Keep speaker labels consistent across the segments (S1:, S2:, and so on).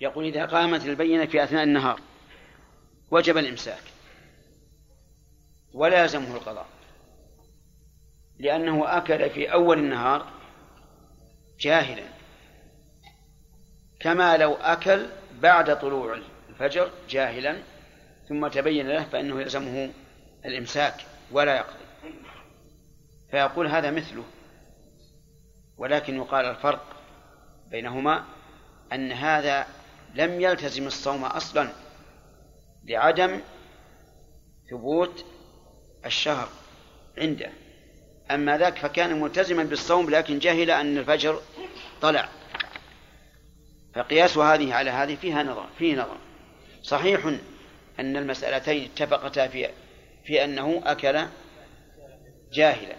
S1: يقول إذا قامت البينة في أثناء النهار وجب الإمساك ولا يلزمه القضاء لأنه أكل في أول النهار جاهلا كما لو أكل بعد طلوع الفجر جاهلا ثم تبين له فإنه يلزمه الإمساك ولا يقضي. فيقول هذا مثله ولكن يقال الفرق بينهما أن هذا لم يلتزم الصوم أصلا لعدم ثبوت الشهر عنده. أما ذاك فكان ملتزما بالصوم لكن جهل أن الفجر طلع. فقياس هذه على هذه فيها نظر فيه نظر. صحيح أن المسألتين اتفقتا في في أنه أكل جاهلا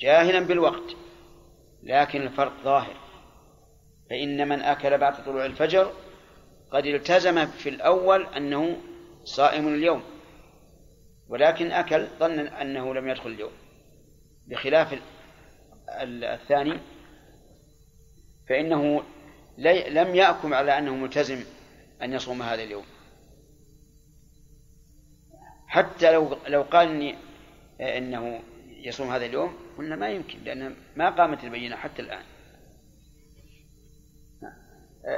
S1: جاهلا بالوقت لكن الفرق ظاهر. فإن من أكل بعد طلوع الفجر قد التزم في الأول أنه صائم اليوم ولكن أكل ظن أنه لم يدخل اليوم بخلاف الثاني فإنه لم يأكم على أنه ملتزم أن يصوم هذا اليوم. حتى لو لو قال إني إنه يصوم هذا اليوم قلنا ما يمكن لأن ما قامت البينة حتى الآن.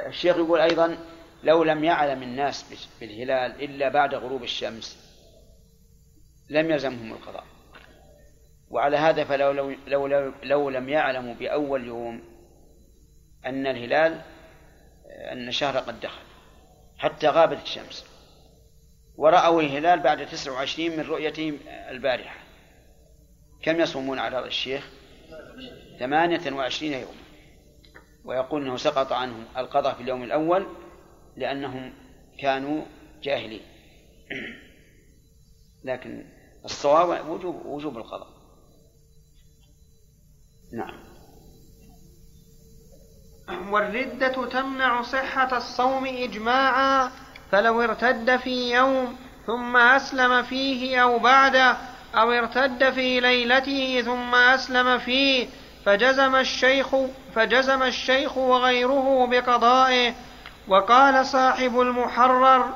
S1: الشيخ يقول أيضا لو لم يعلم الناس بالهلال إلا بعد غروب الشمس لم يلزمهم القضاء. وعلى هذا فلو لو, لو, لو, لم يعلموا بأول يوم أن الهلال أن الشهر قد دخل حتى غابت الشمس. ورأوا الهلال بعد تسع وعشرين من رؤيتهم البارحة. كم يصومون على الشيخ؟ ثمانية وعشرين يوم ويقول أنه سقط عنهم القضاء في اليوم الأول لأنهم كانوا جاهلين. لكن الصواب وجوب وجوب القضاء. نعم.
S2: والردة تمنع صحة الصوم إجماعا فلو ارتد في يوم ثم أسلم فيه أو بعده أو ارتد في ليلته ثم أسلم فيه فجزم الشيخ فجزم الشيخ وغيره بقضائه وقال صاحب المحرر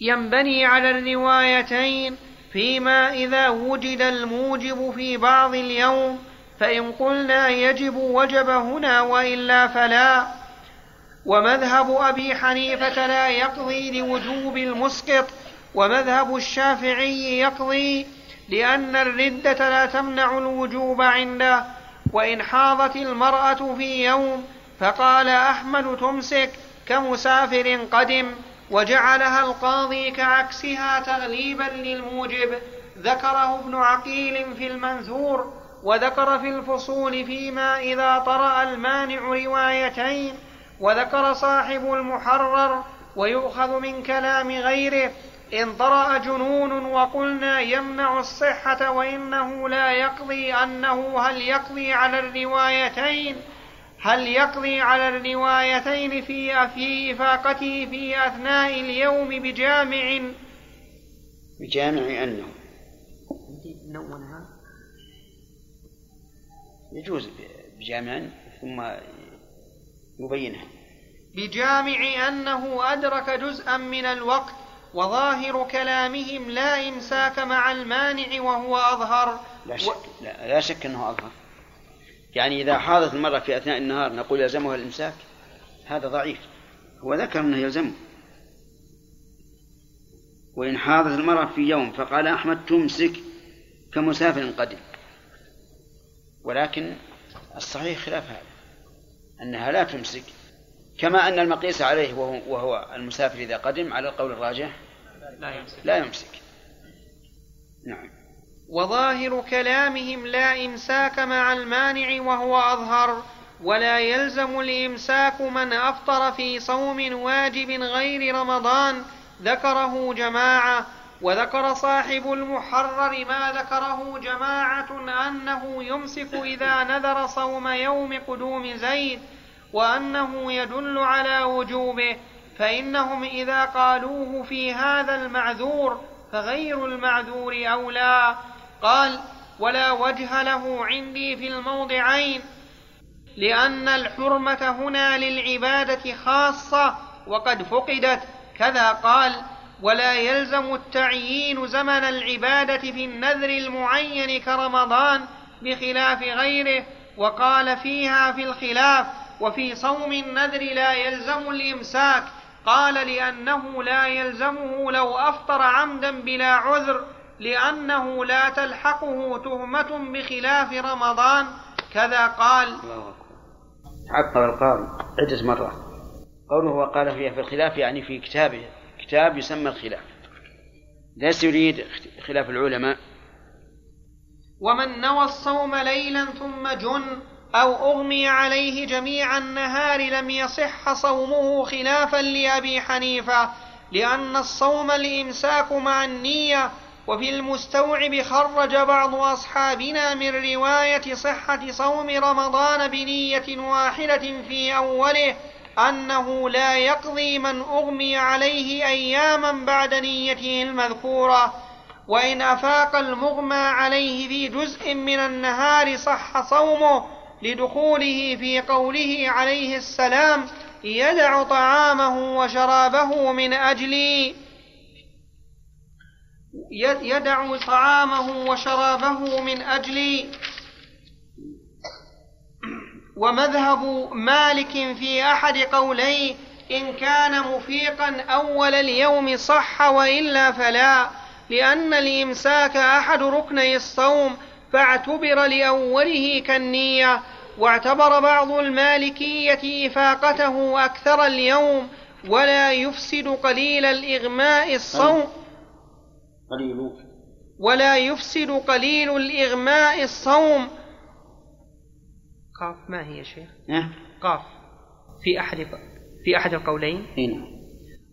S2: ينبني على الروايتين فيما إذا وجد الموجب في بعض اليوم فإن قلنا يجب وجب هنا وإلا فلا. ومذهب أبي حنيفة لا يقضي لوجوب المسقط ومذهب الشافعي يقضي لأن الردة لا تمنع الوجوب عنده. وإن حاضت المرأة في يوم فقال أحمد تمسك كمسافر قدم وجعلها القاضي كعكسها تغليبا للموجب. ذكره ابن عقيل في المنثور وذكر في الفصول فيما إذا طرأ المانع روايتين. وذكر صاحب المحرر ويؤخذ من كلام غيره إن طرأ جنون وقلنا يمنع الصحة وإنه لا يقضي أنه هل يقضي على الروايتين. هل يقضي على الروايتين في في إفاقته في أثناء اليوم بجامع؟
S1: بجامع أنه. يجوز بجامع ثم يبينها.
S2: بجامع أنه أدرك جزءا من الوقت وظاهر كلامهم لا إمساك مع المانع وهو أظهر.
S1: لا شك, لا, لا شك أنه أظهر. يعني إذا حاضت المرأة في أثناء النهار نقول يلزمها الإمساك هذا ضعيف. هو ذكر أنه يلزمه. وإن حاضت المرأة في يوم فقال أحمد تمسك كمسافر قدم. ولكن الصحيح خلاف هذا أنها لا تمسك كما أن المقيس عليه وهو, وهو المسافر إذا قدم على القول الراجح لا يمسك. لا يمسك. نعم.
S2: وظاهر كلامهم لا إمساك مع المانع وهو أظهر ولا يلزم الإمساك من أفطر في صوم واجب غير رمضان ذكره جماعة. وذكر صاحب المحرر ما ذكره جماعة أنه يمسك إذا نذر صوم يوم قدوم زيد وأنه يدل على وجوبه. فإنهم إذا قالوه في هذا المعذور فغير المعذور أولى. قال ولا وجه له عندي في الموضعين لأن الحرمة هنا للعبادة خاصة وقد فقدت. كذا قال ولا يلزم التعيين زمن العبادة في النذر المعين كرمضان بخلاف غيره. وقال فيها في الخلاف وفي صوم النذر لا يلزم الإمساك. قال لأنه لا يلزمه لو أفطر عمدا بلا عذر. لأنه لا تلحقه تهمة بخلاف رمضان. كذا قال.
S1: عقب القارئ عدة مرات قوله وقال فيها في الخلاف يعني في كتابه كتاب يسمى الخلاف. ليس يريد خلاف العلماء.
S2: ومن نوى الصوم ليلا ثم جن أو أغمي عليه جميع النهار لم يصح صومه خلافا لأبي حنيفة لأن الصوم الإمساك مع النية وفي المستوعب خرج بعض أصحابنا من رواية صحة صوم رمضان بنية واحدة في أوله أنه لا يقضي من أغمي عليه أياما بعد نيته المذكورة وإن أفاق المغمى عليه في جزء من النهار صح صومه لدخوله في قوله عليه السلام يدع طعامه وشرابه من أجل يدع طعامه وشرابه من أجل ومذهب مالك في أحد قوليه إن كان مفيقا أول اليوم صح وإلا فلا لأن الإمساك أحد ركني الصوم فاعتبر لأوله كالنية. واعتبر بعض المالكية إفاقته أكثر اليوم ولا يفسد قليل الإغماء الصوم. قليل. ولا يفسد قليل الإغماء الصوم. قاف ما هي شيخ؟
S1: نعم
S2: قاف. في أحد في أحد القولين؟
S1: هنا.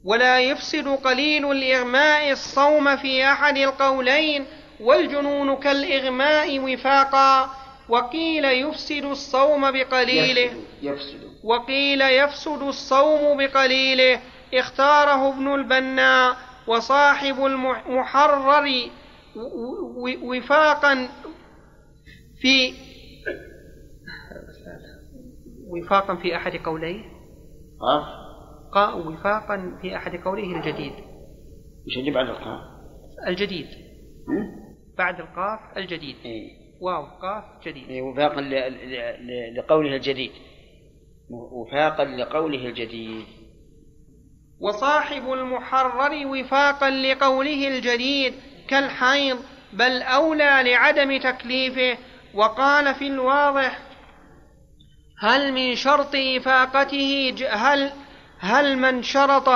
S2: ولا يفسد قليل الإغماء الصوم في أحد القولين. والجنون كالإغماء وفاقا. وقيل يفسد الصوم بقليله.
S1: يفسد
S2: وقيل يفسد الصوم بقليله. اختاره ابن البناء وصاحب المحرر وفاقا في وفاقا في أحد قوليه. قاء وفاقا في أحد قوليه الجديد.
S1: وش اللي بعد القاف؟
S2: الجديد. بعد القاف الجديد.
S1: إيه؟
S2: واو قاف جديد.
S1: إيه وفاقا لقوله الجديد. وفاقا لقوله الجديد.
S2: وصاحب المحرر وفاقا لقوله الجديد كالحيض بل أولى لعدم تكليفه. وقال في الواضح هل من شرط إفاقته هل هل من شرط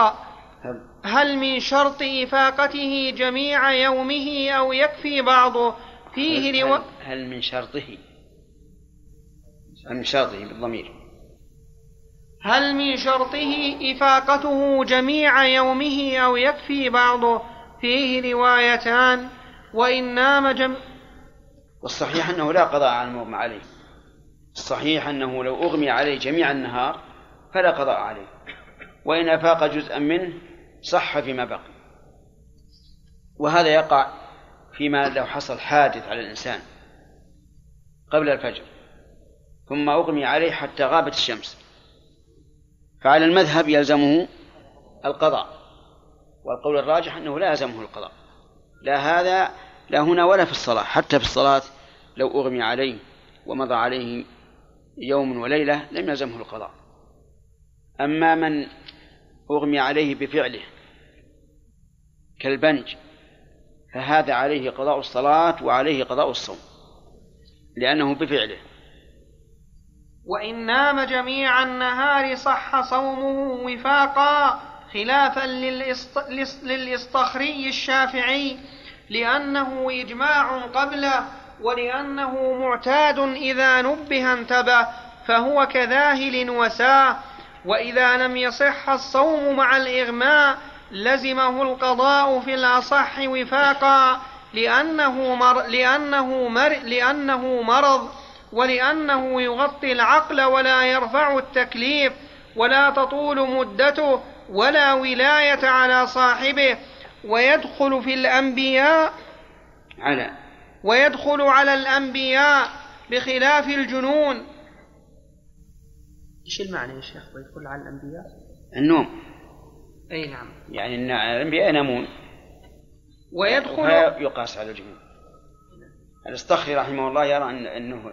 S2: هل. من شرط إفاقته جميع يومه أو يكفي بعضه؟ فيه
S1: هل, هل من شرطه؟ هل من شرطه بالضمير.
S2: هل من شرطه إفاقته جميع يومه أو يكفي بعضه؟ فيه روايتان. وإن نام جم
S1: والصحيح أنه لا قضاء على المغمى عليه. الصحيح أنه لو أغمي عليه جميع النهار فلا قضاء عليه. وإن أفاق جزءا منه صح فيما بقي. وهذا يقع فيما لو حصل حادث على الإنسان قبل الفجر. ثم أغمي عليه حتى غابت الشمس. فعلى المذهب يلزمه القضاء والقول الراجح أنه لا يلزمه القضاء. لا هذا لا هنا ولا في الصلاة حتى في الصلاة لو أغمي عليه ومضى عليه يوم وليلة لم يلزمه القضاء. أما من أغمي عليه بفعله كالبنج فهذا عليه قضاء الصلاة وعليه قضاء الصوم لأنه بفعله.
S2: وإن نام جميع النهار صح صومه وفاقا خلافا للإصطخري الشافعي لأنه إجماع قبله ولأنه معتاد إذا نبه انتبه فهو كذاهل وساه وإذا لم يصح الصوم مع الإغماء لزمه القضاء في الأصح وفاقا لأنه مر لأنه مر لأنه مرض. ولأنه يغطي العقل ولا يرفع التكليف ولا تطول مدته ولا ولاية على صاحبه ويدخل في الأنبياء
S1: على.
S2: ويدخل على الأنبياء بخلاف الجنون. إيش المعنى يا شيخ؟ ويدخل على الأنبياء؟
S1: النوم.
S2: أي نعم.
S1: يعني إن الأنبياء ينامون.
S2: ويدخل
S1: يقاس على الجنون. الاستخري رحمه الله يرى أن أنه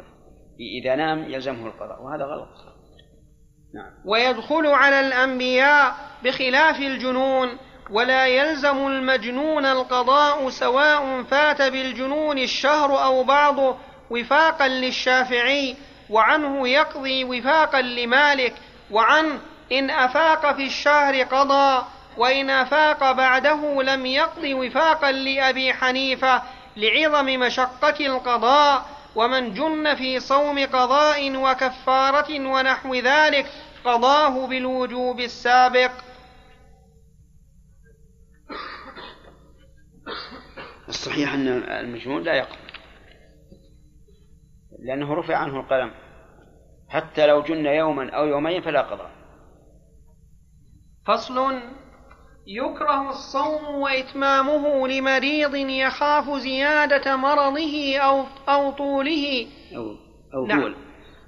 S1: إذا نام يلزمه القضاء وهذا غلط.
S2: نعم. ويدخل على الأنبياء بخلاف الجنون ولا يلزم المجنون القضاء سواء فات بالجنون الشهر أو بعضه وفاقا للشافعي وعنه يقضي وفاقا لمالك وعنه إن أفاق في الشهر قضى وإن أفاق بعده لم يقض وفاقا لأبي حنيفة لعظم مشقة القضاء. ومن جن في صوم قضاء وكفارة ونحو ذلك قضاه بالوجوب السابق.
S1: الصحيح أن المجنون لا يقضي لأنه رفع عنه القلم حتى لو جن يوما أو يومين فلا قضاء.
S2: فصل يكره الصوم وإتمامه لمريض يخاف زيادة مرضه أو أو طوله.
S1: أو أو نعم.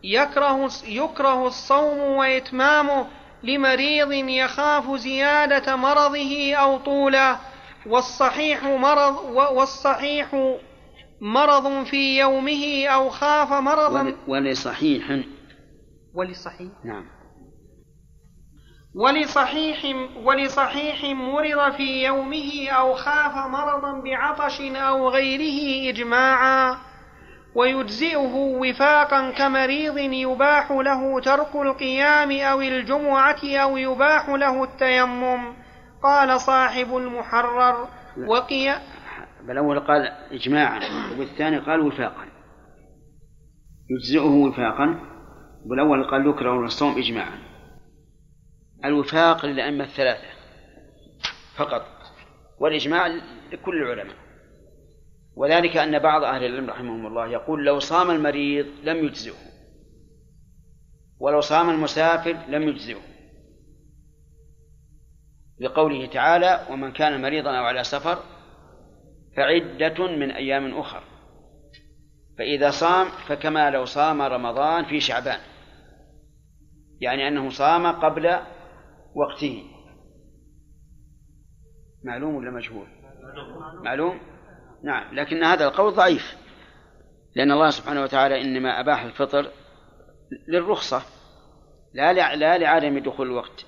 S2: يكره يكره الصوم وإتمامه لمريض يخاف زيادة مرضه أو طوله. والصحيح مرض والصحيح مرض في يومه أو خاف مرضا.
S1: ولصحيح.
S2: ولصحيح.
S1: نعم.
S2: ولصحيح ولصحيح مرض في يومه أو خاف مرضا بعطش أو غيره إجماعا ويجزئه وفاقا كمريض يباح له ترك القيام أو الجمعة أو يباح له التيمم. قال صاحب المحرر. وقيا
S1: بالأول قال إجماعا وبالثاني قال وفاقا. يجزئه وفاقا. بالأول قال يكره الصوم إجماعا. الوفاق للأئمة الثلاثة فقط والإجماع لكل العلماء. وذلك أن بعض أهل العلم رحمهم الله يقول لو صام المريض لم يجزئه ولو صام المسافر لم يجزئه. لقوله تعالى ومن كان مريضا أو على سفر فعدة من أيام أخر فإذا صام فكما لو صام رمضان في شعبان. يعني أنه صام قبل وقته. معلوم ولا مجهول؟ معلوم؟ نعم لكن هذا القول ضعيف. لأن الله سبحانه وتعالى إنما أباح الفطر للرخصة لا لا لعدم دخول الوقت.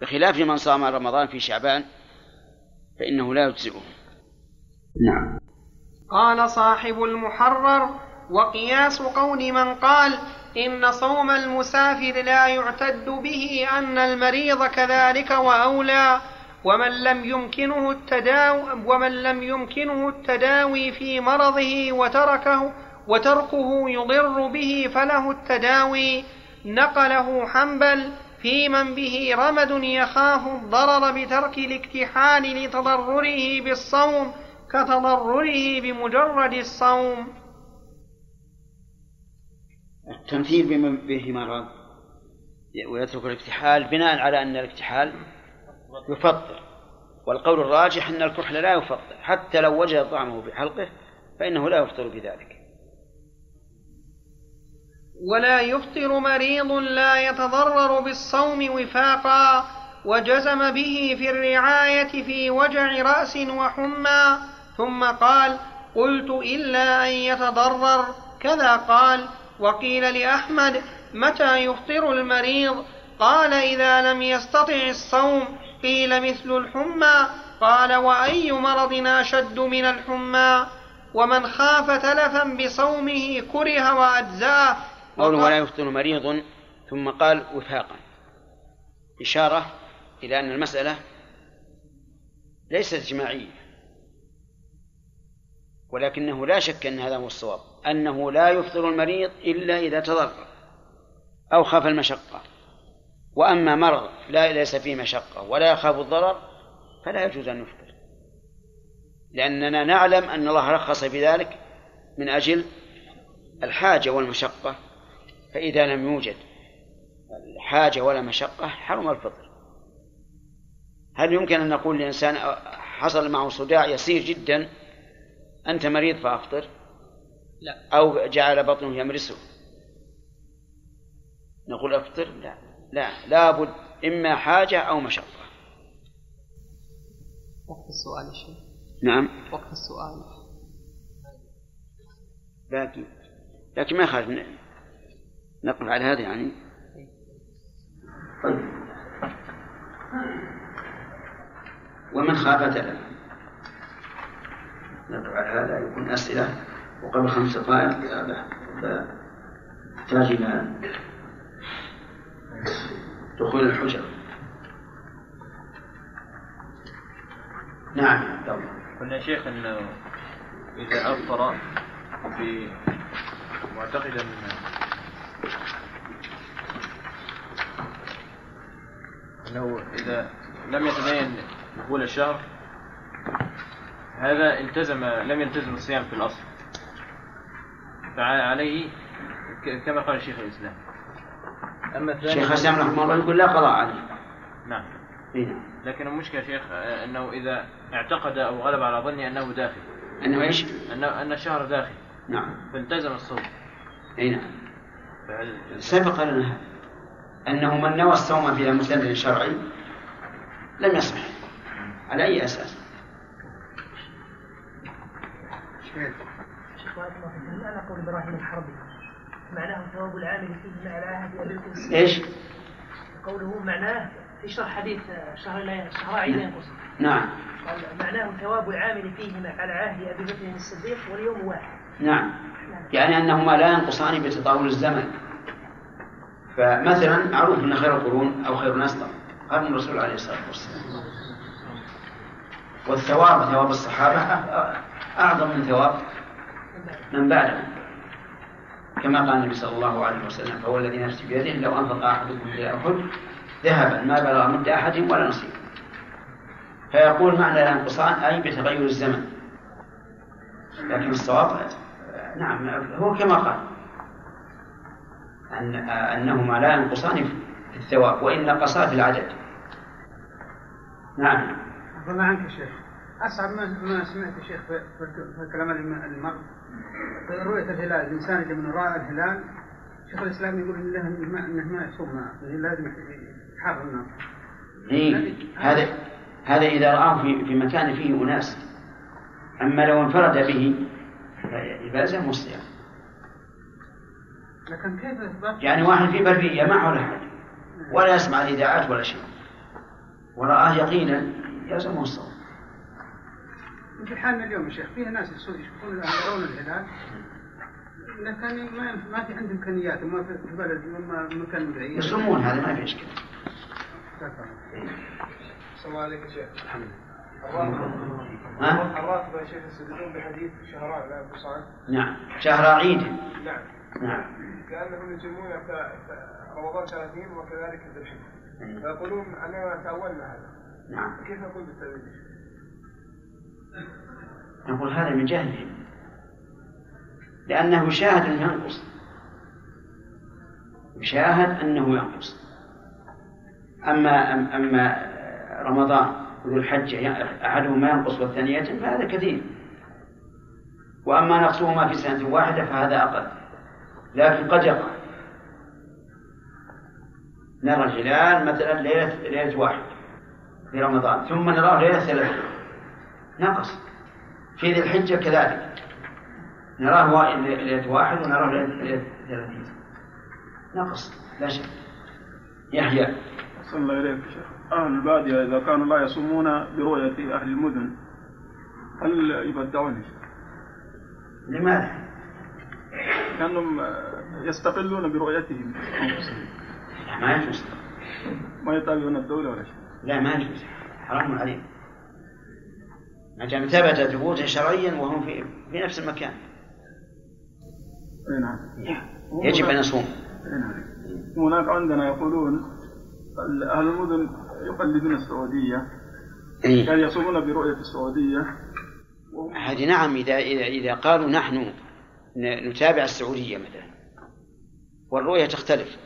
S1: بخلاف من صام رمضان في شعبان فإنه لا يجزئه. نعم.
S2: قال صاحب المحرر وقياس قول من قال إن صوم المسافر لا يعتد به أن المريض كذلك وأولى ومن لم يمكنه التداوي ومن لم يمكنه التداوي في مرضه وتركه وتركه يضر به فله التداوي. نقله حنبل في من به رمد يخاف الضرر بترك الاكتحال لتضرره بالصوم كتضرره بمجرد الصوم.
S1: التمثيل به مرض. ويترك الاكتحال بناء على أن الاكتحال يفطر. والقول الراجح أن الكحل لا يفطر. حتى لو وجد طعمه بحلقه فإنه لا يفطر بذلك.
S2: ولا يفطر مريض لا يتضرر بالصوم وفاقا وجزم به في الرعاية في وجع رأس وحمى. ثم قال قلت إلا أن يتضرر. كذا قال وقيل لأحمد متى يفطر المريض؟ قال إذا لم يستطع الصوم قيل مثل الحمى. قال وأي مرض أشد من الحمى؟ ومن خاف تلفا بصومه كره وأجزاه.
S1: قوله ولا يفطر مريض ثم قال وفاقا إشارة إلى أن المسألة ليست اجتماعية ولكنه لا شك أن هذا هو الصواب. أنه لا يفطر المريض إلا إذا تضرر أو خاف المشقة. وأما مرض لا ليس فيه مشقة ولا يخاف الضرر فلا يجوز أن يفطر. لأننا نعلم أن الله رخص بذلك من أجل الحاجة والمشقة. فإذا لم يوجد حاجة ولا مشقة حرم الفطر. هل يمكن أن نقول لإنسان حصل معه صداع يسير جدا أنت مريض فأفطر؟
S2: لا.
S1: أو جعل بطنه يمرسه. نقول افطر لا. لا. لابد إما حاجة أو مشقة.
S2: وقت السؤال يا شيخ.
S1: نعم.
S2: وقت السؤال.
S1: باقي. لكن ما يخالف. نقف على هذا يعني. طيب. ومن خاف دلل نقف على هذا. يكون أسئلة. وقبل خمس دقائق تحتاج إلى دخول الحجر. نعم.
S3: قلنا شيخ إنه إذا أفطر في معتقدا أنه إذا لم يتبين دخول الشهر هذا التزم لم يلتزم الصيام في الأصل. فعليه كما قال شيخ الإسلام.
S1: أما شيخ الإسلام رحمه الله يقول لا قضاء عليه.
S3: نعم.
S1: نعم
S3: لكن المشكلة يا شيخ أنه إذا اعتقد أو غلب على ظنه أنه داخل.
S1: أنه إيش؟
S3: انه أن الشهر داخل.
S1: نعم.
S3: فالتزم الصوم.
S1: اي نعم. سبق لنا هذا. أنه من نوى الصوم في مسند شرعي لم يصح. على أي أساس؟
S4: شيخ معنى قول إبراهيم الحربي معناه ثواب العامل فيه مع العهد
S1: إيش؟
S4: قوله معناه في شرح حديث شهر لا شهر عيد ينقص
S1: نعم.
S4: معناه ثواب العامل فيهما على عهد أبي بكر الصديق واليوم واحد.
S1: نعم. يعني أنهما لا ينقصان بتطاول الزمن. فمثلا معروف ان خير القرون أو خير الناس قرن الرسول عليه الصلاة والسلام. والثواب ثواب الصحابة أعظم من ثواب من بعدهم كما قال النبي صلى الله عليه وسلم فهو الذي نفسي بيده لو أنفق أحدكم إلى أحد ذهبا ما بلغ مد أحد ولا نصيب. فيقول معنى الانقصان أي بتغير الزمن. لكن الصواب نعم هو كما قال أن أنهما لا ينقصان في الثواب وإن نقصا في العدد. نعم.
S5: الله عنك يا شيخ أصعب ما سمعت يا شيخ في, في كلام المرء. في رؤية الهلال الإنسان إذا من رأى الهلال شيخ الإسلام يقول إن له إنه ما يصوم لازم يحرم النار
S1: إيه هذا هذا إذا رآه في في مكان فيه أناس أما لو انفرد به يلزم الصيام
S5: لكن كيف
S1: يعني واحد في برية ما حول حاجة؟ ولا يسمع الإذاعات ولا شيء. ورآه يقينا يلزمه الصوم
S5: في حالنا اليوم يا شيخ فيه ناس يشوفون يرون الهلال. لكن ما ما في عندهم إمكانيات وما في بلد وما مكان بعيد
S1: يصومون هذا ما في إشكال.
S6: السلام عليكم شيخ.
S1: الحمد لله.
S6: الراتبة يا شيخ يستدلون بحديث شهران لا ينقصان
S1: نعم. شهر عيد.
S6: نعم.
S1: نعم.
S6: لأنهم يجمعون رمضان 30 وكذلك ذي الحجة. فيقولون أننا تأولنا هذا.
S1: نعم.
S6: كيف نقول بالتأويل؟
S1: نقول هذا من جهلهم لأنه يشاهد أنه ينقص. يشاهد أنه ينقص. أما أما رمضان ذو الحجة أحدهما ينقص والثاني يتم فهذا كثير. وأما نقصهما في سنة واحدة فهذا أقل. لكن قد يقع. نرى الهلال مثلا ليلة ليلة واحد في رمضان ثم نراه ليلة ثلاثة. نقص. في ذي الحجة كذلك. نراه ليلة واحد ونراه ليلة ثلاثين. نقص. لا شك. يحيى.
S7: صلى الله إليك شيخ أهل البادية إذا كانوا لا يصومون برؤية أهل المدن هل يبدعون؟
S1: لماذا؟
S7: لأنهم يستقلون برؤيتهم.
S1: ما يجوز.
S7: ما يتابعون الدولة ولا شيء.
S1: لا ما يجوز. حرام عليهم. ما دام ثبت ثبوتا شرعيا وهم في في نفس المكان.
S7: اي نعم.
S1: يجب أن يصوم.
S7: نعم. هناك عندنا يقولون أهل المدن يقلدون السعودية.
S1: إيه؟
S7: كان يصومون برؤية السعودية؟
S1: هذه نعم اذا اذا إذا قالوا نحن نتابع السعودية مثلا. والرؤية تختلف.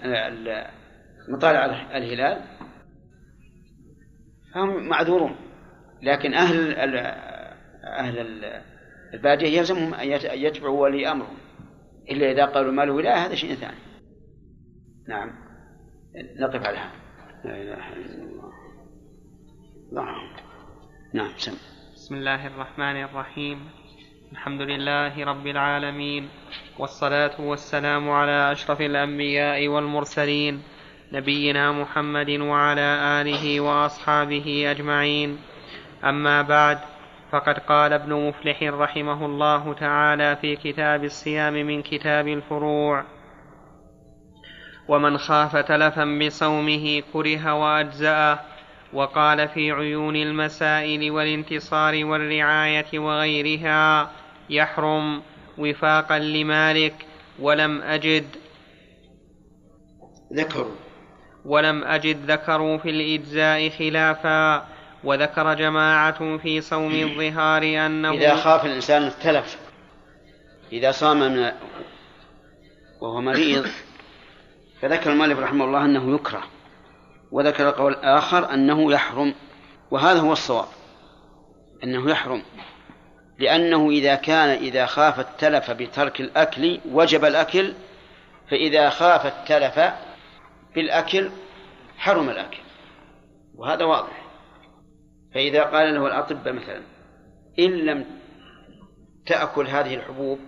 S1: مطالع الهلال فهم معذورون. لكن أهل أهل البادية يلزمهم أن يتبعوا ولي أمرهم. إلا إذا قالوا ما له هذا شيء ثاني. نعم. نقف على هذا. لا إله إلا الله. نعم نعم سم.
S2: بسم الله الرحمن الرحيم. الحمد لله رب العالمين والصلاة والسلام على أشرف الأنبياء والمرسلين نبينا محمد وعلى آله وأصحابه أجمعين. أما بعد فقد قال ابن مفلح رحمه الله تعالى في كتاب الصيام من كتاب الفروع ومن خاف تلفا بصومه كره وأجزأه وقال في عيون المسائل والانتصار والرعاية وغيرها يحرم وفاقا لمالك ولم أجد
S1: ذكروا.
S2: ولم أجد ذكروا في الإجزاء خلافا. وذكر جماعة في صوم الظهار أنه
S1: إذا خاف الإنسان التلف. إذا صام من وهو مريض فذكر المؤلف رحمه الله أنه يكره. وذكر قول آخر أنه يحرم. وهذا هو الصواب أنه يحرم. لأنه إذا كان إذا خاف التلف بترك الأكل وجب الأكل فإذا خاف التلف بالأكل حرم الأكل. وهذا واضح. فإذا قال له الأطباء مثلا إن لم تأكل هذه الحبوب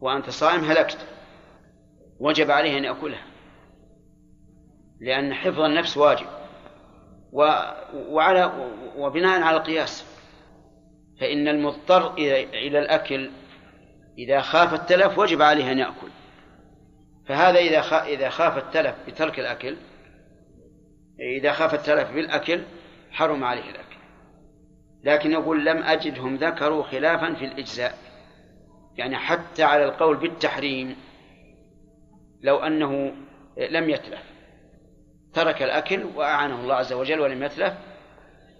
S1: وأنت صائم هلكت وجب عليه أن يأكلها لأن حفظ النفس واجب. وعلى وبناء على القياس فإن المضطر إلى الأكل إذا خاف التلف وجب عليه أن يأكل فهذا إذا إذا خاف التلف بترك الأكل إذا خاف التلف بالأكل حرم عليه الأكل لكن يقول لم أجدهم ذكروا خلافا في الإجزاء. يعني حتى على القول بالتحريم لو أنه لم يتلف. ترك الأكل وأعانه الله عز وجل ولم يتلف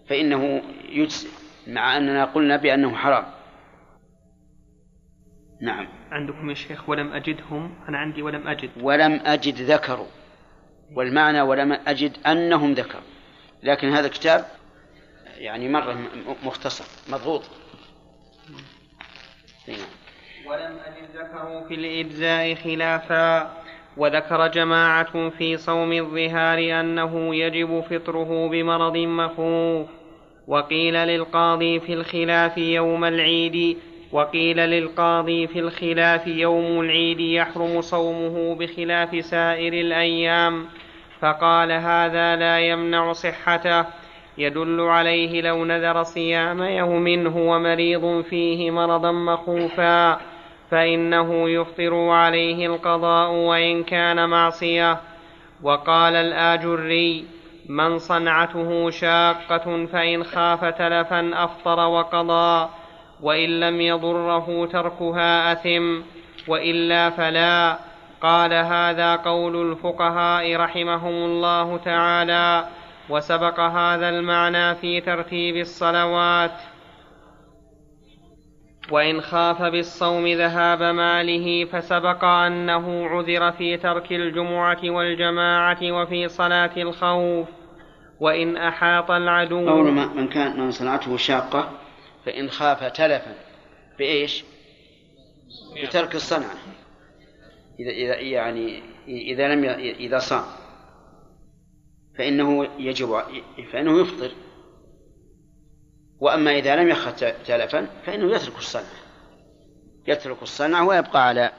S1: فإنه يجزي مع أننا قلنا بأنه حرام. نعم.
S2: عندكم يا شيخ ولم أجدهم؟ أنا عندي ولم أجد.
S1: ولم أجد ذكروا. والمعنى ولم أجد أنهم ذكروا. لكن هذا الكتاب يعني مرة مختصر مضغوط.
S2: نعم. ولم أجد ذكروا في الإجزاء خلافا وذكر جماعة في صوم الظهار أنه يجب فطره بمرض مخوف. وقيل للقاضي في الخلاف يوم العيد وقيل للقاضي في الخلاف يوم العيد يحرم صومه بخلاف سائر الأيام. فقال هذا لا يمنع صحته. يدل عليه لو نذر صيام يوم هو مريض فيه مرضا مخوفا. فإنه يفطر عليه القضاء وإن كان معصية. وقال الآجري من صنعته شاقة فإن خاف تلفا أفطر وقضى. وإن لم يضره تركها أثم. وإلا فلا. قال هذا قول الفقهاء رحمهم الله تعالى وسبق هذا المعنى في ترتيب الصلوات. وإن خاف بالصوم ذهاب ماله فسبق أنه عذر في ترك الجمعة والجماعة وفي صلاة الخوف. وإن أحاط العدو
S1: قول من كان من صنعته شاقة فإن خاف تلفا بإيش؟ بترك الصنعة. إذا إذا يعني إذا لم إذا صام. فإنه يجب فإنه يفطر. وأما إذا لم يخف تلفا فإنه يترك الصنعة. يترك الصنعة ويبقى على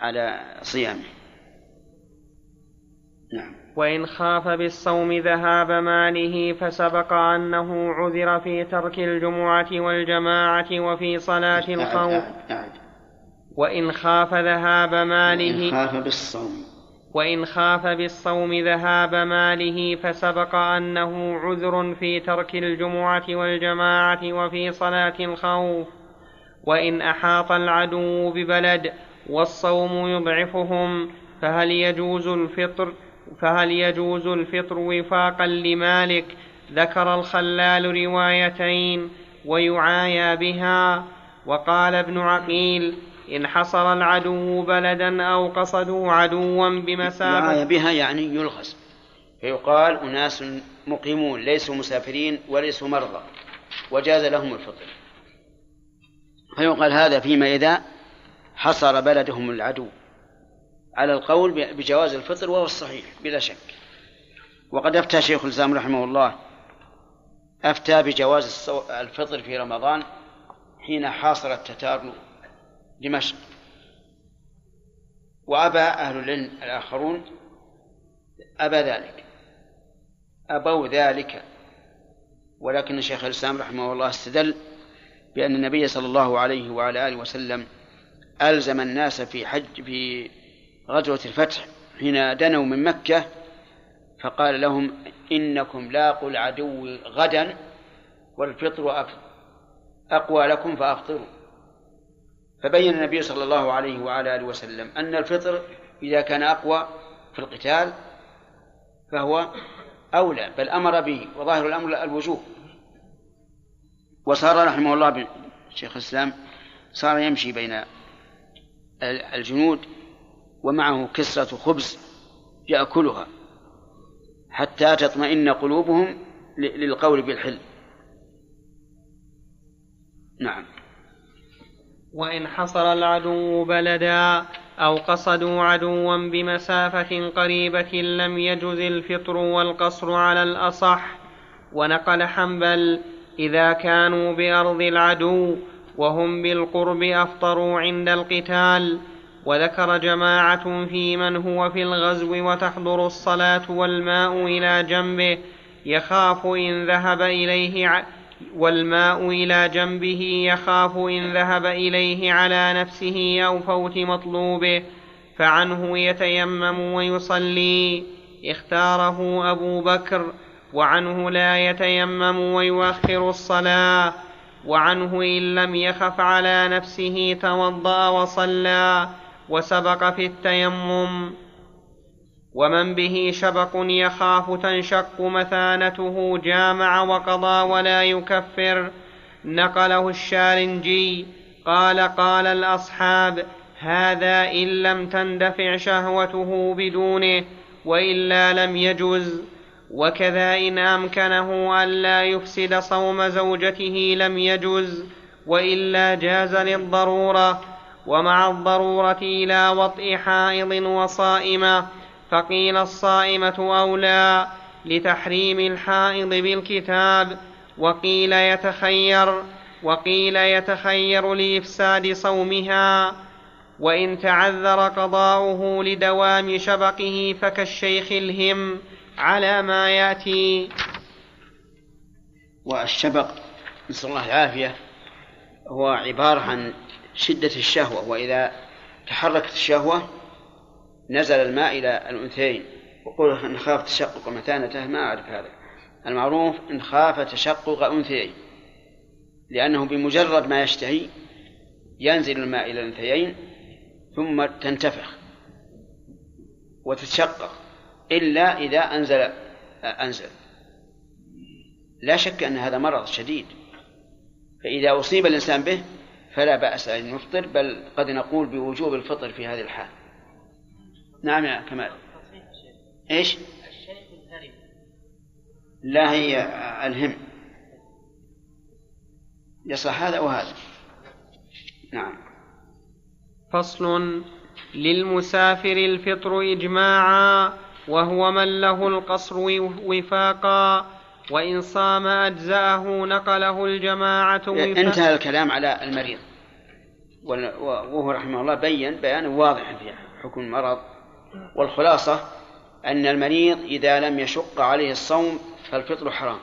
S1: على صيامه. نعم.
S2: وإن خاف بالصوم ذهاب ماله فسبق أنه عذر في ترك الجمعة والجماعة وفي صلاة الخوف. وإن خاف ذهاب ماله
S1: وإن خاف بالصوم.
S2: وإن خاف بالصوم ذهاب ماله فسبق أنه عذر في ترك الجمعة والجماعة وفي صلاة الخوف. وإن أحاط العدو ببلد والصوم يضعفهم فهل يجوز الفطر؟ فهل يجوز الفطر وفاقا لمالك؟ ذكر الخلال روايتين ويعايى بها. وقال ابن عقيل إن حصر العدو بلدا أو قصدوا عدوا بمسافة
S1: بها يعني يلغز فيقال أناس مقيمون ليسوا مسافرين وليسوا مرضى وجاز لهم الفطر. فيقال هذا فيما إذا حصر بلدهم العدو. على القول بجواز الفطر وهو الصحيح بلا شك. وقد أفتى شيخ الإسلام رحمه الله أفتى بجواز الفطر في رمضان حين حاصر التتار دمشق. وأبى أهل العلم الآخرون أبى ذلك. أبوا ذلك. ولكن شيخ الإسلام رحمه الله استدل بأن النبي صلى الله عليه وعلى آله وسلم ألزم الناس في حج في غزوة الفتح حين دنوا من مكة فقال لهم إنكم لاقوا العدو غدا والفطر أقوى لكم فأفطروا. فبين النبي صلى الله عليه وعلى آله وسلم أن الفطر إذا كان أقوى في القتال فهو أولى بل أمر به وظاهر الأمر الوجوب. وصار رحمه الله شيخ الإسلام صار يمشي بين الجنود ومعه كسرة خبز يأكلها حتى تطمئن قلوبهم للقول بالحل. نعم.
S2: وإن حصر العدو بلدا أو قصدوا عدوا بمسافة قريبة لم يجز الفطر والقصر على الأصح. ونقل حنبل إذا كانوا بأرض العدو وهم بالقرب أفطروا عند القتال. وذكر جماعة في من هو في الغزو وتحضر الصلاة والماء إلى جنبه يخاف إن ذهب إليه والماء إلى جنبه يخاف إن ذهب إليه على نفسه أو فوت مطلوبه فعنه يتيمم ويصلي. اختاره أبو بكر وعنه لا يتيمم ويؤخر الصلاة. وعنه إن لم يخف على نفسه توضأ وصلى وسبق في التيمم. ومن به شبق يخاف تنشق مثانته جامع وقضى ولا يكفر. نقله الشارنجي قال قال الأصحاب هذا إن لم تندفع شهوته بدونه وإلا لم يجز. وكذا إن أمكنه ألا يفسد صوم زوجته لم يجز وإلا جاز للضرورة ومع الضرورة إلى وطئ حائض وصائمة. فقيل الصائمة أولى لتحريم الحائض بالكتاب. وقيل يتخير وقيل يتخير لإفساد صومها. وإن تعذر قضاؤه لدوام شبقه فكالشيخ الهم على ما يأتي.
S1: والشبق نسأل الله العافية هو عبارة عن شدة الشهوة. وإذا تحركت الشهوة نزل الماء إلى الأنثيين. وقل إن خاف تشقق مثانته ما أعرف هذا. المعروف إن خاف تشقق أنثيين. لأنه بمجرد ما يشتهي ينزل الماء إلى الأنثيين ثم تنتفخ وتتشقق إلا إذا أنزل أنزل. لا شك أن هذا مرض شديد. فإذا أصيب الإنسان به فلا بأس أن يفطر بل قد نقول بوجوب الفطر في هذه الحال. نعم يا كمال. إيش؟ لا هي الهم يصلح هذا وهذا نعم.
S2: فصل للمسافر الفطر إجماعا وهو من له القصر وفاقا وإن صام أجزأه نقله الجماعة وفاقا
S1: انتهى الكلام على المريض. وهو رحمه الله بين بيانا واضحا في حكم المرض. والخلاصة أن المريض إذا لم يشق عليه الصوم فالفطر حرام.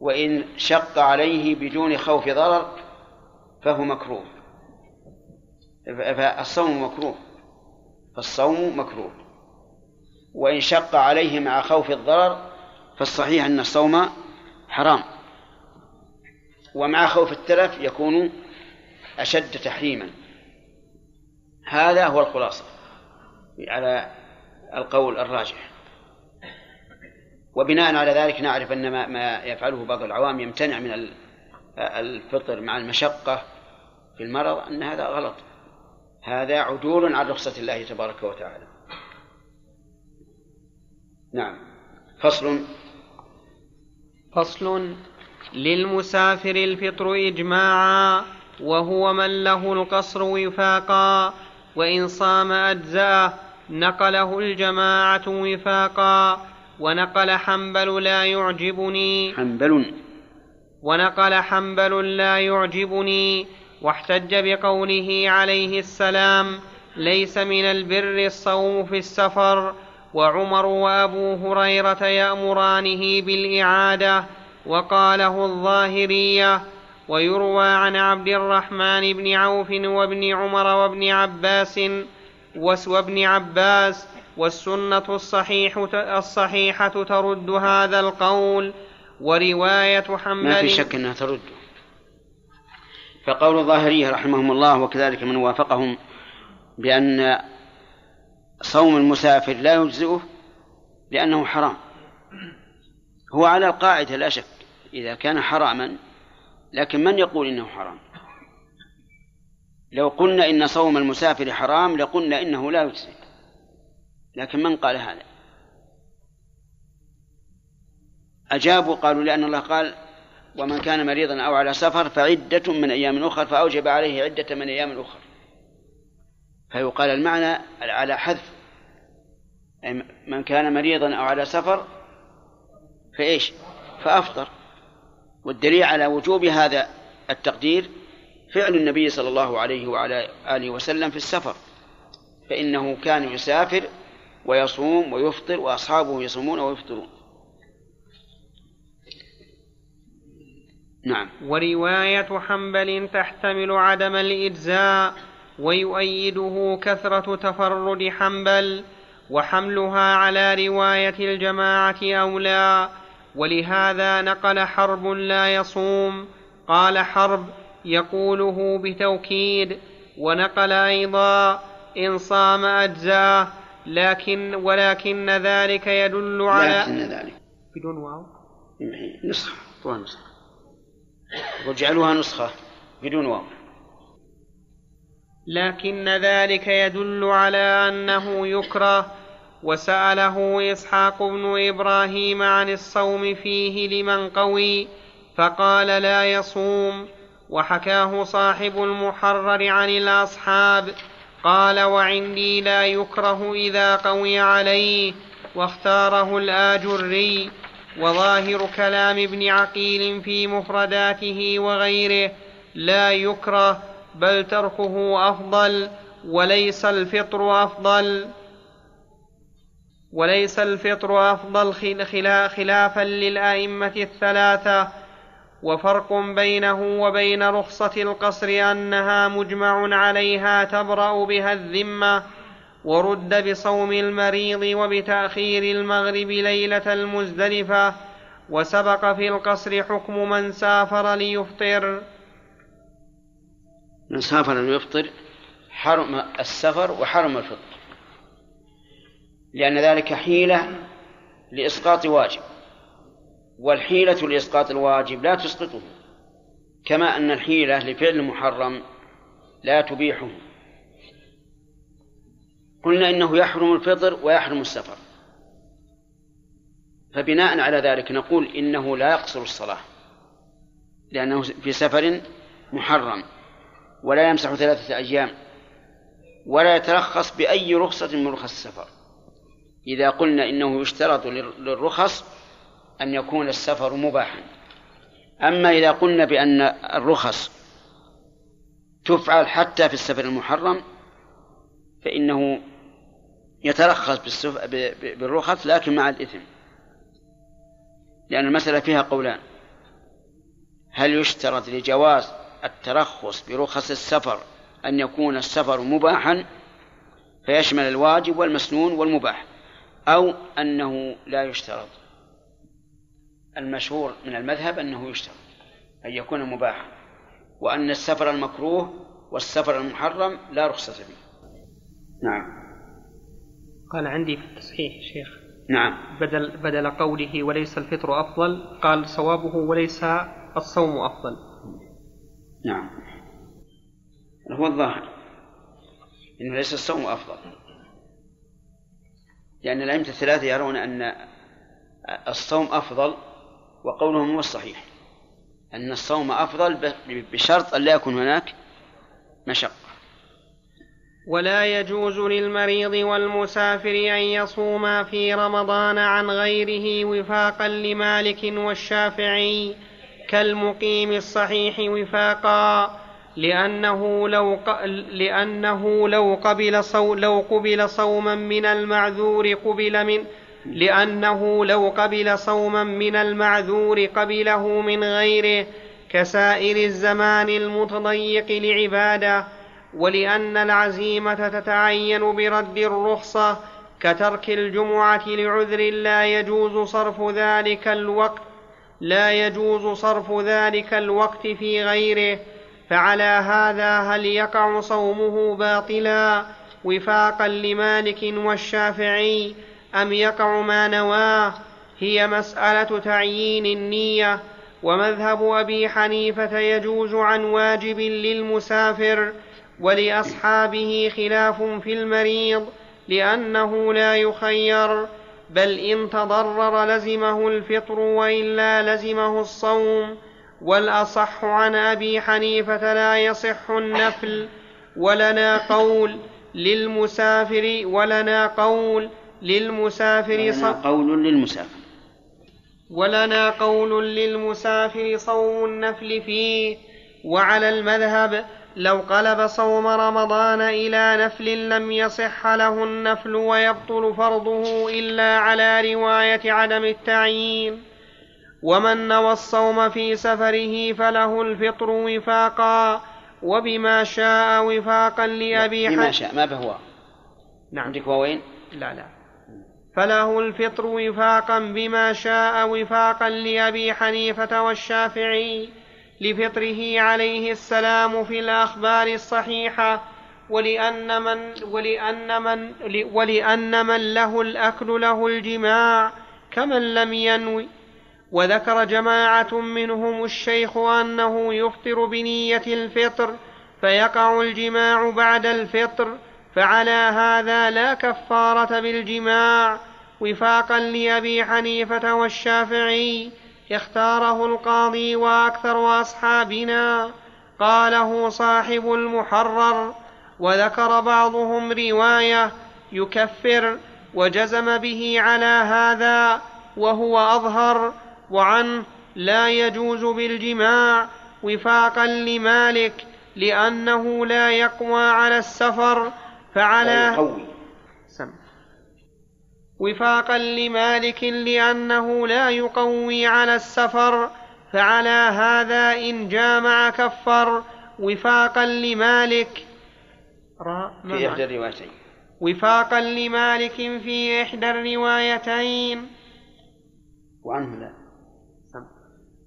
S1: وإن شق عليه بدون خوف ضرر فهو مكروه. فالصوم مكروه. فالصوم مكروه. وإن شق عليه مع خوف الضرر فالصحيح أن الصوم حرام. ومع خوف التلف يكون أشد تحريما. هذا هو الخلاصة على القول الراجح. وبناء على ذلك نعرف أن ما, ما يفعله بعض العوام يمتنع من الفطر مع المشقة في المرض أن هذا غلط. هذا عدول عن رخصة الله تبارك وتعالى. نعم. فصل.
S2: فصل. للمسافر الفطر إجماعا وهو من له القصر وفاقا. وإن صام أجزاه نقله الجماعة وفاقا ونقل حنبل لا يعجبني
S1: حنبل.
S2: ونقل حنبل لا يعجبني واحتج بقوله عليه السلام ليس من البر الصوم في السفر وعمر وأبو هريرة يأمرانه بالإعادة وقاله الظاهرية ويروى عن عبد الرحمن بن عوف وابن عمر وابن عباس وابن عباس والسنة الصحيح الصحيحة ترد هذا القول ورواية حنبل
S1: ما في شك أنها ترد. فقول الظاهرية رحمهم الله وكذلك من وافقهم بأن صوم المسافر لا يجزئه لأنه حرام. هو على القاعدة لا شك. إذا كان حراما لكن من يقول إنه حرام؟ لو قلنا إن صوم المسافر حرام لقلنا إنه لا يجزي. لكن من قال هذا؟ أجابوا قالوا لأن الله قال ومن كان مريضا أو على سفر فعدة من أيام أخر فأوجب عليه عدة من أيام أخر. فيقال المعنى على حذف. من كان مريضا أو على سفر فإيش؟ فأفطر. والدليل على وجوب هذا التقدير فعل النبي صلى الله عليه وعلى آله وسلم في السفر فإنه كان يسافر ويصوم ويفطر وأصحابه يصومون ويفطرون. نعم.
S2: ورواية حنبل تحتمل عدم الإجزاء ويؤيده كثرة تفرد حنبل وحملها على رواية الجماعة أولى ولهذا نقل حرب لا يصوم. قال حرب يقوله بتوكيد ونقل أيضا إن صام أجزاه لكن ولكن ذلك يدل على
S1: لكن ذلك.
S2: بدون واو.
S1: نسخة. نسخة. واجعلوها نسخة بدون واو.
S2: لكن ذلك يدل على أنه يكره وسأله إسحاق بن إبراهيم عن الصوم فيه لمن قوي فقال لا يصوم. وحكاه صاحب المحرر عن الأصحاب قال وعندي لا يكره إذا قوي عليه واختاره الآجري. وظاهر كلام ابن عقيل في مفرداته وغيره لا يكره بل تركه أفضل وليس الفطر أفضل. وليس الفطر أفضل خلافا للأئمة الثلاثة. وفرق بينه وبين رخصة القصر أنها مجمع عليها تبرأ بها الذمة ورد بصوم المريض وبتأخير المغرب ليلة المزدلفة. وسبق في القصر حكم من سافر ليفطر.
S1: من سافر ليفطر حرم السفر وحرم الفطر. لأن ذلك حيلة لإسقاط واجب والحيلة لإسقاط الواجب لا تسقطه كما أن الحيلة لفعل المحرم لا تبيحه. قلنا إنه يحرم الفطر ويحرم السفر. فبناء على ذلك نقول إنه لا يقصر الصلاة لأنه في سفر محرم ولا يمسح ثلاثة أيام ولا يترخص بأي رخصة من رخص السفر. إذا قلنا إنه يشترط للرخص أن يكون السفر مباحا. أما إذا قلنا بأن الرخص تفعل حتى في السفر المحرم فإنه يترخص بالرخص لكن مع الإثم. لأن المسألة فيها قولان. هل يشترط لجواز الترخص برخص السفر أن يكون السفر مباحا؟ فيشمل الواجب والمسنون والمباح. أو أنه لا يشترط. المشهور من المذهب أنه يشترط أن يكون مباحا وأن السفر المكروه والسفر المحرم لا رخصة فيه. نعم.
S2: قال عندي في التصحيح شيخ.
S1: نعم.
S2: بدل بدل قوله وليس الفطر أفضل قال صوابه وليس الصوم أفضل.
S1: نعم. هو الظاهر إنه ليس الصوم أفضل. لأن الأئمة الثلاثة يرون أن الصوم أفضل وقولهم هو الصحيح. أن الصوم أفضل بشرط أن لا يكون هناك مشقة.
S2: ولا يجوز للمريض والمسافر أن يصوما في رمضان عن غيره وفاقا لمالك والشافعي كالمقيم الصحيح وفاقا لأنه لو. لأنه لو قبل صو... لو قبل صوما من المعذور قبل من لأنه لو قبل صوما من المعذور قبله من غيره كسائر الزمان المتضيق لعباده ولأن العزيمة تتعين برد الرخصة كترك الجمعة لعذر لا يجوز صرف ذلك الوقت لا يجوز صرف ذلك الوقت في غيره فعلى هذا هل يقع صومه باطلا وفاقا لمالك والشافعي أم يقع ما نواه؟ هي مسألة تعيين النية ومذهب أبي حنيفة يجوز عن واجب للمسافر ولأصحابه خلاف في المريض لأنه لا يخير بل إن تضرر لزمه الفطر وإلا لزمه الصوم. والأصح عن أبي حنيفة لا يصح النفل ولنا قول للمسافر ولنا قول للمسافر
S1: صوم قول للمسافر.
S2: ولنا قول للمسافر صوم النفل فيه. وعلى المذهب لو قلب صوم رمضان إلى نفل لم يصح له النفل ويبطل فرضه إلا على رواية عدم التعيين. ومن نوى الصوم في سفره فله الفطر وفاقا وبما شاء وفاقا لأبي
S1: بما شاء ما بهو؟
S2: نعم.
S1: عندك وين؟
S2: لا لا. فله الفطر وفاقا بما شاء وفاقا لأبي حنيفة والشافعي لفطره عليه السلام في الأخبار الصحيحة ولأن من ولأن من ولأن من له الأكل له الجماع كمن لم ينوي وذكر جماعة منهم الشيخ أنه يفطر بنية الفطر فيقع الجماع بعد الفطر فعلى هذا لا كفارة بالجماع. وفاقا لأبي حنيفة والشافعي اختاره القاضي وأكثر أصحابنا. قاله صاحب المحرر وذكر بعضهم رواية يكفر وجزم به على هذا وهو أظهر. وعنه لا يجوز بالجماع وفاقا لمالك لأنه لا يقوى على السفر فعلى وفاقا لمالك لأنه لا يقوي على السفر فعلى هذا إن جامع كفر وفاقا لمالك.
S1: في إحدى الروايتين.
S2: وفاقا لمالك في إحدى الروايتين.
S1: وعنه لا.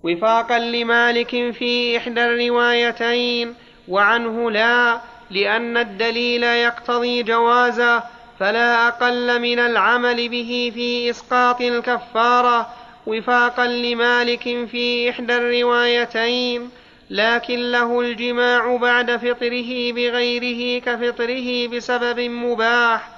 S2: وفاقا لمالك في إحدى الروايتين وعنه لا لأن الدليل يقتضي جوازه فلا أقل من العمل به في إسقاط الكفارة. وفاقا لمالك في إحدى الروايتين لكن له الجماع بعد فطره بغيره كفطره بسبب مباح.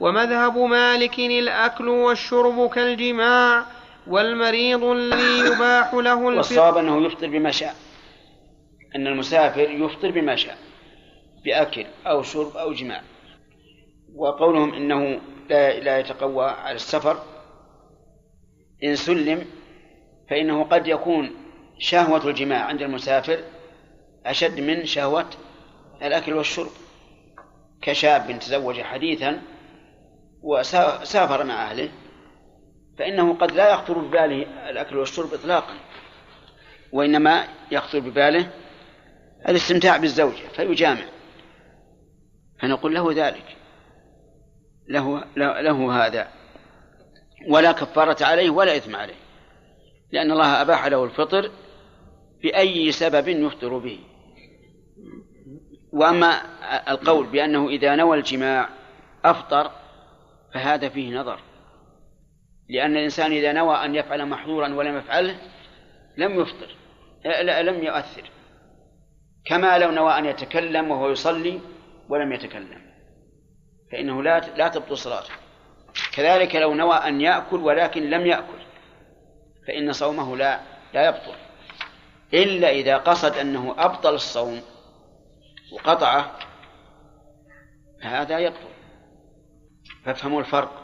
S2: ومذهب مالك الأكل والشرب كالجماع والمريض الذي يباح له
S1: والصواب أنه يفطر بما شاء. أن المسافر يفطر بما شاء. بأكل أو شرب أو جماع. وقولهم إنه لا, لا يتقوى على السفر. إن سلم فإنه قد يكون شهوة الجماع عند المسافر أشد من شهوة الأكل والشرب. كشاب تزوج حديثا وسافر مع أهله. فإنه قد لا يخطر بباله الأكل والشرب إطلاقا وإنما يخطر بباله الاستمتاع بالزوجة فيجامع. فنقول له ذلك. له, له هذا. ولا كفارة عليه ولا إثم عليه. لأن الله أباح له الفطر بأي سبب يفطر به. وأما القول بأنه إذا نوى الجماع أفطر فهذا فيه نظر. لأن الإنسان إذا نوى أن يفعل محظورا ولم يفعله لم يفطر لم يؤثر. كما لو نوى أن يتكلم وهو يصلي ولم يتكلم. فإنه لا لا تبطل صلاته. كذلك لو نوى أن يأكل ولكن لم يأكل فإن صومه لا لا يبطل. إلا إذا قصد أنه أبطل الصوم وقطعه هذا يبطل. فافهموا الفرق.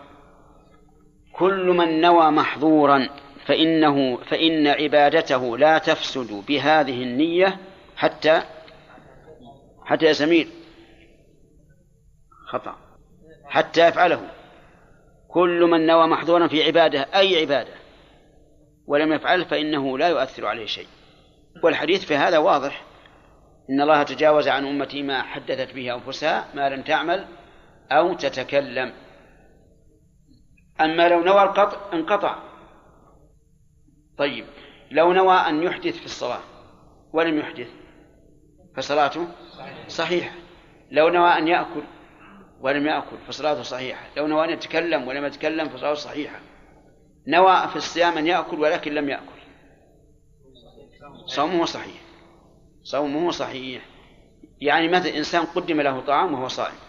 S1: كل من نوى محظورا فإنه فإن عبادته لا تفسد بهذه النية حتى حتى يا خطأ. حتى يفعله. كل من نوى محظورا في عبادة أي عبادة ولم يفعل فإنه لا يؤثر عليه شيء. والحديث في هذا واضح. إن الله تجاوز عن أمتي ما حدثت به أنفسها ما لم تعمل أو تتكلم. أما لو نوى القطع انقطع. طيب لو نوى أن يحدث في الصلاة ولم يحدث فصلاته صحيحة. لو نوى أن يأكل ولم يأكل فصلاته صحيحة. لو نوى أن يتكلم ولم يتكلم فصلاته صحيحة. نوى في الصيام أن يأكل ولكن لم يأكل. صومه صحيح. صومه صحيح. يعني مثل إنسان قدم له طعام وهو صائم.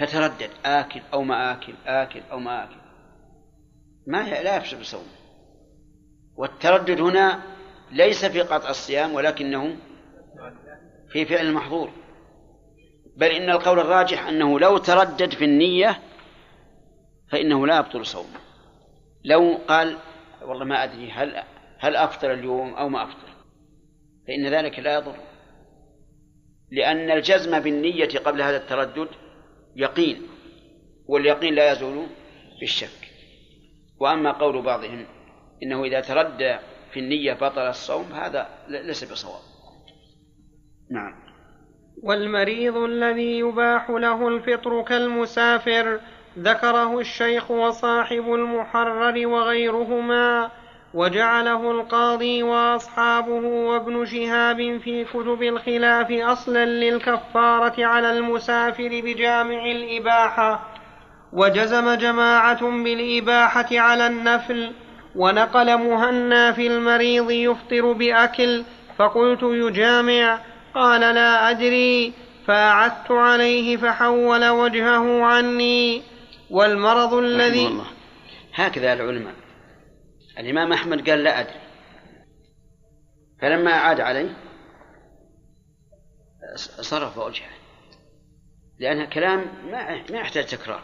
S1: فتردد آكل أو ما آكل آكل أو ما آكل. ما لا يفسد صومه والتردد هنا ليس في قطع الصيام ولكنه في فعل المحظور. بل إن القول الراجح أنه لو تردد في النية فإنه لا يبطل صومه. لو قال والله ما أدري هل هل أفطر اليوم أو ما أفطر؟ فإن ذلك لا يضر. لأن الجزم بالنية قبل هذا التردد يقين واليقين لا يزول بالشك. وأما قول بعضهم إنه إذا تردى في النية بطل الصوم هذا ليس بصواب. نعم.
S2: والمريض الذي يباح له الفطر كالمسافر ذكره الشيخ وصاحب المحرر وغيرهما وجعله القاضي وأصحابه وابن شهاب في كتب الخلاف أصلا للكفارة على المسافر بجامع الإباحة. وجزم جماعة بالإباحة على النفل ونقل مهنا في المريض يفطر بأكل فقلت يجامع. قال لا أدري. فأعدت عليه فحول وجهه عني. والمرض الذي
S1: الله. هكذا العلماء. الإمام أحمد قال لا أدري. فلما عاد عليه صرف وجهه. لأن كلام ما ما يحتاج تكرار.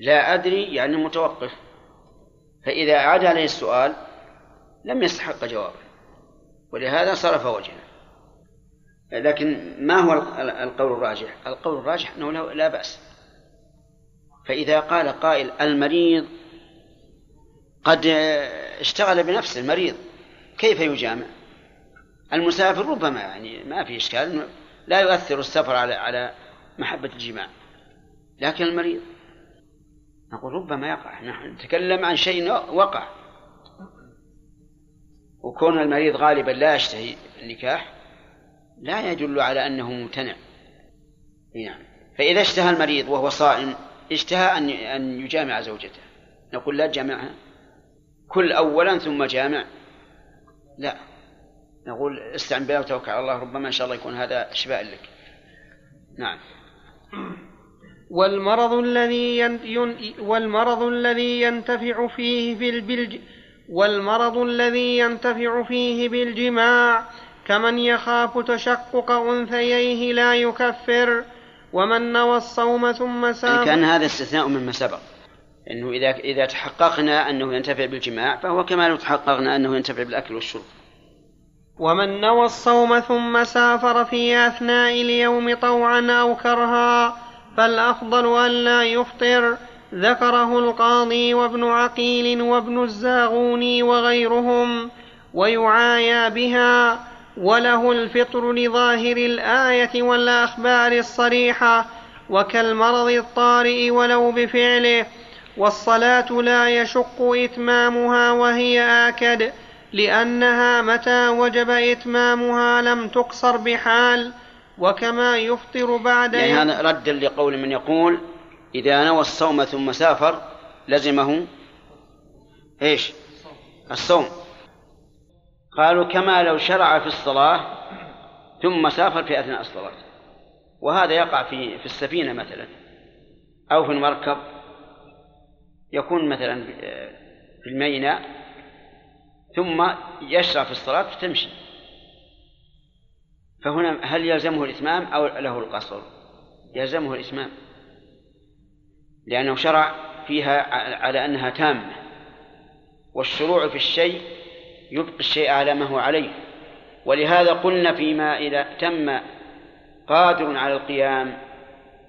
S1: لا أدري يعني متوقف. فإذا عاد عليه السؤال لم يستحق جوابه. ولهذا صرف وجهه. لكن ما هو القول الراجح؟ القول الراجح أنه لا بأس. فإذا قال قائل المريض قد اشتغل بنفسه المريض كيف يجامع؟ المسافر ربما يعني ما في إشكال لا يؤثر السفر على على محبة الجماع لكن المريض. نقول ربما يقع نحن نتكلم عن شيء وقع. وكون المريض غالبا لا يشتهي النكاح لا يدل على أنه ممتنع. نعم. فإذا اشتهى المريض وهو صائم اشتهى أن أن يجامع زوجته. نقول لا تجامعها. كل أولا ثم جامع. لا. نقول استعن بالله وتوكل على الله ربما إن شاء الله يكون هذا شفاء لك. نعم.
S2: والمرض الذي ين... والمرض الذي ينتفع فيه في البلج والمرض الذي ينتفع فيه بالجماع كمن يخاف تشقق أنثييه لا يكفر ومن نوى الصوم ثم سافر
S1: كان هذا استثناء مما سبق. إنه اذا إذا تحققنا أنه ينتفع بالجماع فهو كما تحققنا أنه ينتفع بالأكل والشرب.
S2: ومن نوى الصوم ثم سافر في أثناء اليوم طوعا أو كرها فالأفضل الا يفطر. ذكره القاضي وابن عقيل وابن الزاغوني وغيرهم ويعايا بها. وله الفطر لظاهر الآية والأخبار الصريحة وكالمرض الطارئ ولو بفعله. والصلاة لا يشق إتمامها وهي آكد لأنها متى وجب إتمامها لم تقصر بحال وكما يفطر بعد
S1: يعني هذا ردا لقول من يقول إذا نوى الصوم ثم سافر لزمه إيش؟ الصوم. قالوا كما لو شرع في الصلاة ثم سافر في أثناء الصلاة. وهذا يقع في في السفينة مثلا أو في المركب. يكون مثلا في الميناء ثم يشرع في الصلاة فتمشي. فهنا هل يلزمه الإتمام أو له القصر؟ يلزمه الإتمام. لأنه شرع فيها على أنها تامة. والشروع في الشيء يبقي الشيء على ما هو عليه. ولهذا قلنا فيما إذا تم قادر على القيام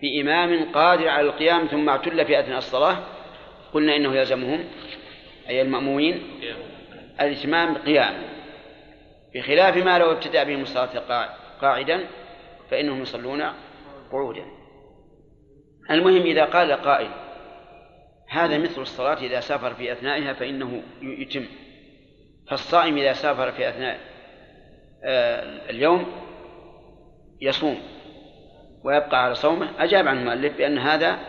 S1: بإمام قادر على القيام ثم اعتل في أثناء الصلاة قلنا إنه يلزمهم أي المأمومين الإتمام قيام بخلاف ما لو ابتدأ بهم الصلاة قاعدا فإنهم يصلون قعودا. المهم إذا قال قائل هذا مثل الصلاة إذا سافر في أثنائها فإنه يتم. فالصائم إذا سافر في أثناء آه، اليوم يصوم ويبقى على صومه. أجاب عن المؤلف بأن هذا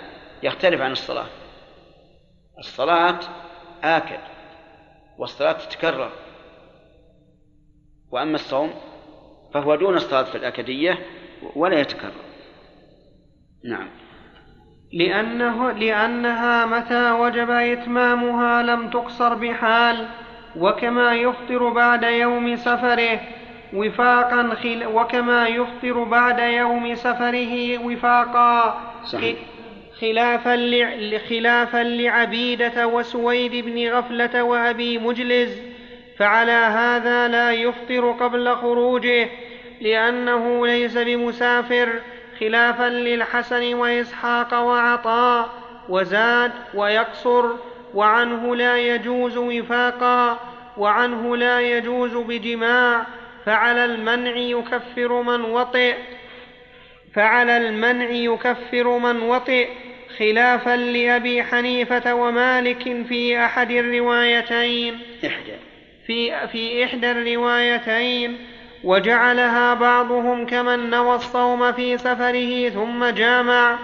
S1: يختلف عن الصلاة. الصلاة آكل والصلاة تتكرر. وأما الصوم فهو دون الصلاة في الأكدية ولا يتكرر. نعم.
S2: لأنه لأنها متى وجب إتمامها لم تقصر بحال وكما يفطر بعد يوم سفره وفاقا خل وكما يفطر بعد يوم سفره وفاقا
S1: صحيح.
S2: خلافا خلافا لعبيدة وسويد بن غفلة وأبي مجلز فعلى هذا لا يفطر قبل خروجه لأنه ليس بمسافر خلافا للحسن وإسحاق وعطاء وزاد ويقصر وعنه لا يجوز وفاقا وعنه لا يجوز بجماع فعلى المنع يكفر من وطئ فعلى المنع يكفر من وطئ. خلافا لأبي حنيفة ومالك في أحد الروايتين.
S1: إحدى.
S2: في, في إحدى الروايتين. وجعلها بعضهم كمن نوى الصوم في سفره ثم جامع.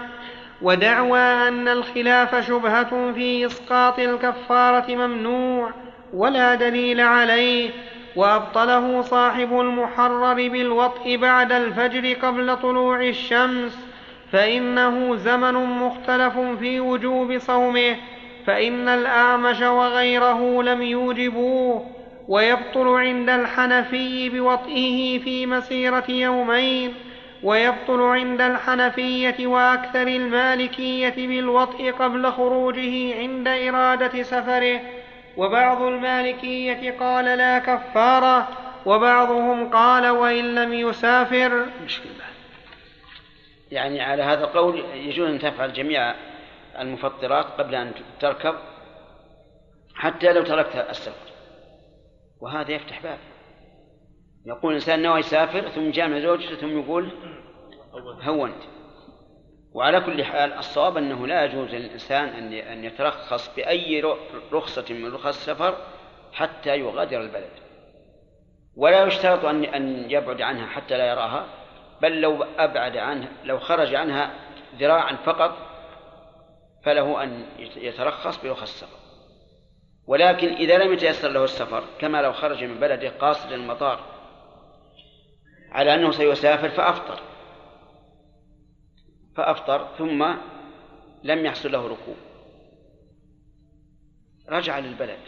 S2: ودعوى أن الخلاف شبهة في إسقاط الكفارة ممنوع. ولا دليل عليه. وأبطله صاحب المحرر بالوطء بعد الفجر قبل طلوع الشمس. فإنه زمن مختلف في وجوب صومه فإن الأعمش وغيره لم يوجبوه ويبطل عند الحنفي بوطئه في مسيرة يومين ويبطل عند الحنفية وأكثر المالكية بالوطء قبل خروجه عند إرادة سفره. وبعض المالكية قال لا كفارة وبعضهم قال وإن لم يسافر.
S1: مشكلة يعني على هذا القول يجوز أن تفعل جميع المفطرات قبل أن تركب حتى لو تركت السفر. وهذا يفتح باب. يقول الإنسان نوى يسافر ثم جامع زوجته ثم يقول هونت وعلى كل حال الصواب أنه لا يجوز للإنسان أن يترخص بأي رخصة من رخص السفر حتى يغادر البلد. ولا يشترط أن أن يبعد عنها حتى لا يراها. بل لو أبعد عنها لو خرج عنها ذراعا فقط فله أن يترخص برخص السفر. ولكن إذا لم يتيسر له السفر كما لو خرج من بلده قاصدا المطار على أنه سيسافر فأفطر. فأفطر ثم لم يحصل له ركوب. رجع للبلد.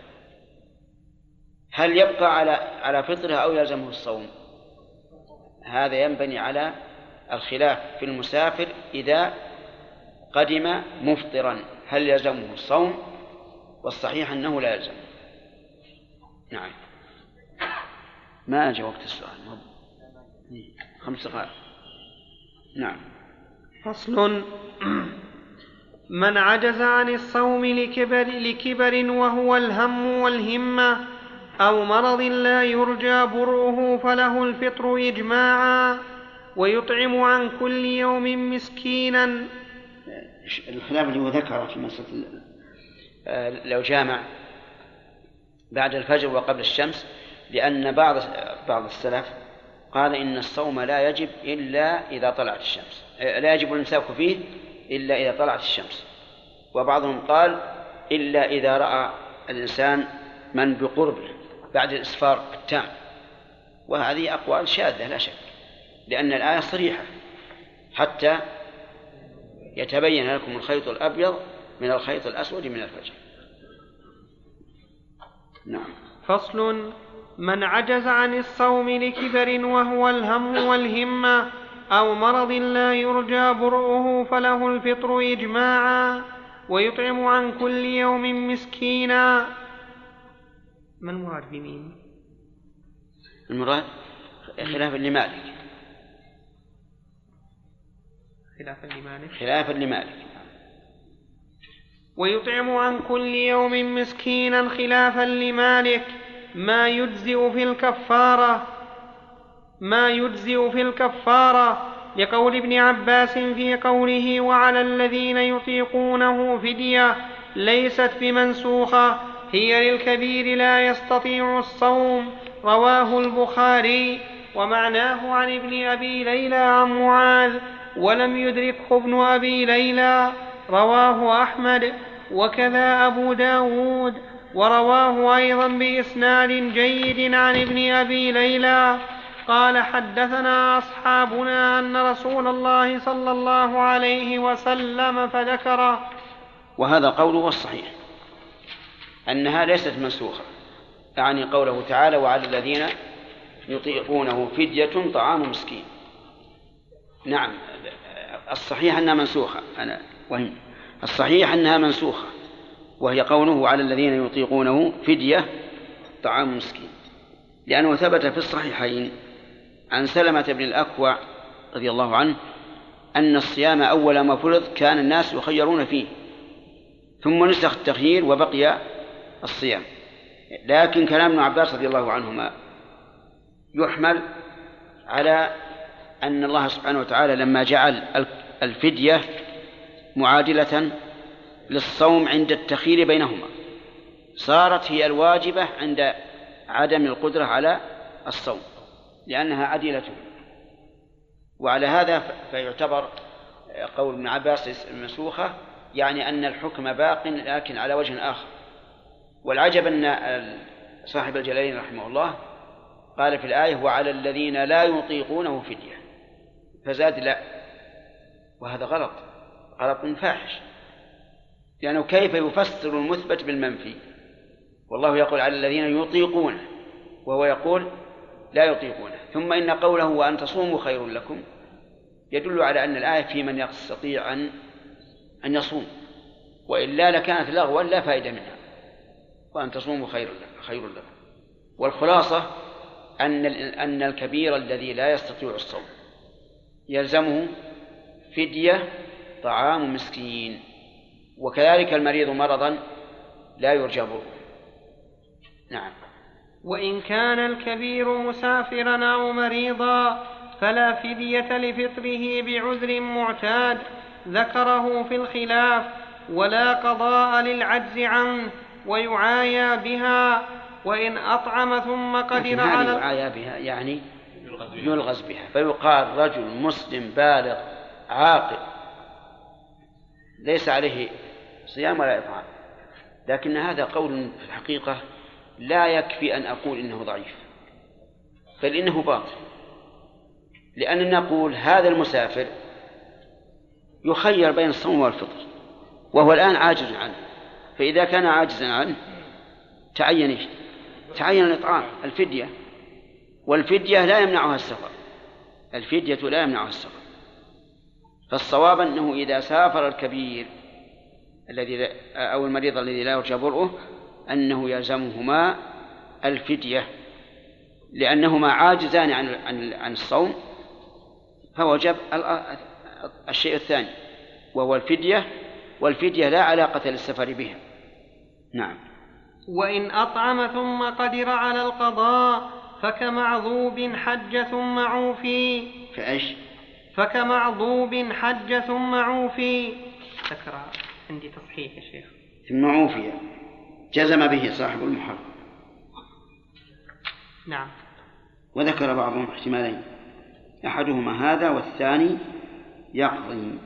S1: هل يبقى على على فطره أو يلزمه الصوم؟ هذا ينبني على الخلاف في المسافر إذا قدم مفطرا. هل يلزمه الصوم؟ والصحيح أنه لا يلزم. نعم. ما أجى وقت السؤال؟ خمس دقائق. نعم.
S2: فصل. من عجز عن الصوم لكبر, لكبر وهو الهم والهمة أو مرض لا يرجى برؤه فله الفطر إجماعا ويطعم عن كل يوم مسكينا.
S1: الخلاف اللي هو ذكره في مسألة آه، لو جامع بعد الفجر وقبل الشمس لأن بعض بعض السلف قال إن الصوم لا يجب إلا إذا طلعت الشمس. آه، لا يجب الإمساك فيه إلا إذا طلعت الشمس. وبعضهم قال إلا إذا رأى الإنسان من بقربه بعد الإسفار التام. وهذه أقوال شاذة لا شك لأن الآية صريحة حتى يتبين لكم الخيط الأبيض من الخيط الأسود من الفجر. نعم.
S2: فصل من عجز عن الصوم لكبر وهو الهم والهمة أو مرض لا يرجى برؤه فله الفطر إجماعا ويطعم عن كل يوم مسكينا ما المراد بمين؟
S1: المراد خلافا لمالك
S2: خلافا لمالك
S1: خلافا لمالك
S2: ويطعم عن كل يوم مسكينا خلافا لمالك. ما يجزئ في الكفارة ما يجزئ في الكفارة. لقول ابن عباس في قوله وعلى الذين يطيقونه فدية ليست بمنسوخة هي للكبير لا يستطيع الصوم رواه البخاري ومعناه عن ابن أبي ليلى عن معاذ ولم يدركه ابن أبي ليلى رواه أحمد وكذا أبو داود ورواه أيضا بإسناد جيد عن ابن أبي ليلى قال حدثنا أصحابنا أن رسول الله صلى الله عليه وسلم فذكره.
S1: وهذا قوله الصحيح. أنها ليست منسوخة. يعني قوله تعالى وعلى الذين يطيقونه فدية طعام مسكين. نعم الصحيح أنها منسوخة. أنا وهم الصحيح أنها منسوخة. وهي قوله على الذين يطيقونه فدية طعام مسكين. لأنه ثبت في الصحيحين عن سلمة بن الأكوع رضي الله عنه أن الصيام أول ما فرض كان الناس يخيرون فيه. ثم نسخ التخيير وبقي الصيام. لكن كلام ابن عباس رضي الله عنهما يحمل على أن الله سبحانه وتعالى لما جعل الفدية معادلة للصوم عند التخيير بينهما. صارت هي الواجبة عند عدم القدرة على الصوم لأنها عديلته وعلى هذا فيعتبر قول ابن عباس منسوخة يعني أن الحكم باق لكن على وجه آخر. والعجب أن صاحب الجلالين رحمه الله قال في الآية وعلى الذين لا يطيقونه فدية. فزاد لا. وهذا غلط. غلط فاحش. لأنه كيف يفسر المثبت بالمنفي؟ والله يقول على الذين يطيقونه. وهو يقول لا يطيقونه. ثم إن قوله وأن تصوموا خير لكم يدل على أن الآية في من يستطيع أن أن يصوم. وإلا لكانت لغوا لا فائدة منها. وأن تصوموا خير لكم خير لكم. والخلاصة أن أن الكبير الذي لا يستطيع الصوم يلزمه فدية طعام مسكين وكذلك المريض مرضا لا يرجى بره نعم.
S2: وإن كان الكبير مسافرا أو مريضا فلا فدية لفطره بعذر معتاد ذكره في الخلاف ولا قضاء للعجز عنه ويعايى بها وإن أطعم ثم قدر على
S1: يعايى بها يعني يلغز بها. فيقال رجل مسلم بالغ عاقل ليس عليه صيام ولا إطعام. لكن هذا قول في الحقيقة لا يكفي أن أقول إنه ضعيف بل إنه باطل. لأن نقول هذا المسافر يخير بين الصوم والفطر وهو الآن عاجز عنه. فإذا كان عاجزا عنه تعين إيش؟ تعين الإطعام الفدية. والفدية لا يمنعها السفر. الفدية لا يمنعها السفر. فالصواب أنه إذا سافر الكبير الذي أو المريض الذي لا يرجى برؤه أنه يلزمهما الفدية. لأنهما عاجزان عن عن عن الصوم. فوجب الشيء الثاني وهو الفدية. والفدية لا علاقة للسفر بها نعم.
S2: وإن أطعم ثم قدر على القضاء فكمعذوب حج ثم عوفي.
S1: فإيش؟
S2: فكمعذوب حج ثم عوفي. ذكر عندي تصحيح يا شيخ.
S1: ثم عوفي. جزم به صاحب المحرم.
S2: نعم.
S1: وذكر بعضهم احتمالين. أحدهما هذا والثاني يقضي.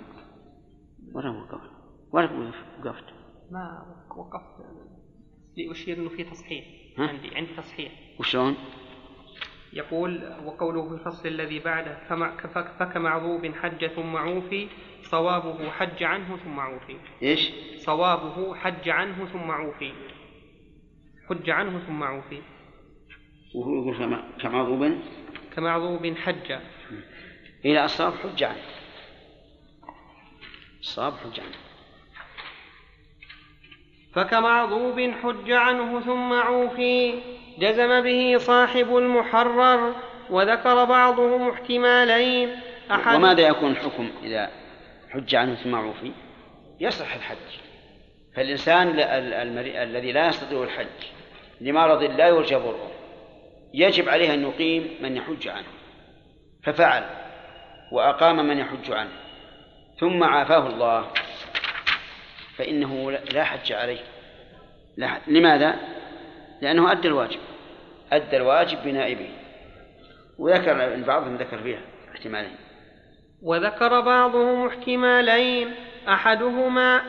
S1: وين وقفت؟ وين وقفت؟
S2: ما وقفت لأشير أنه في تصحيح؟ عندي عندي تصحيح.
S1: وشلون؟
S2: يقول وقوله في الفصل الذي بعده فكمعذوب حج ثم عوفي صوابه حج عنه ثم عوفي.
S1: إيش؟
S2: صوابه حج عنه ثم عوفي. حج عنه ثم عوفي.
S1: وهو يقول كمعذوب
S2: كمعذوب حج.
S1: إلى الصواب حج عنه الصواب حج عنه
S2: فكمعذوب حج عنه ثم عوفي جزم به صاحب المحرر وذكر بعضهم احتمالين. أحد
S1: وماذا يكون الحكم إذا حج عنه ثم عوفي؟ يصح الحج. فالإنسان. الذي لا يستطيع الحج لمرض لا يرجى ضره يجب عليه أن يقيم من يحج عنه. ففعل وأقام من يحج عنه ثم عافاه الله. فإنه لا حج عليه. لا لماذا؟ لأنه أدى الواجب. أدى الواجب بنائبه. وذكر بعضهم ذكر فيها احتمالين.
S2: وذكر بعضهم احتمالين. أحدهما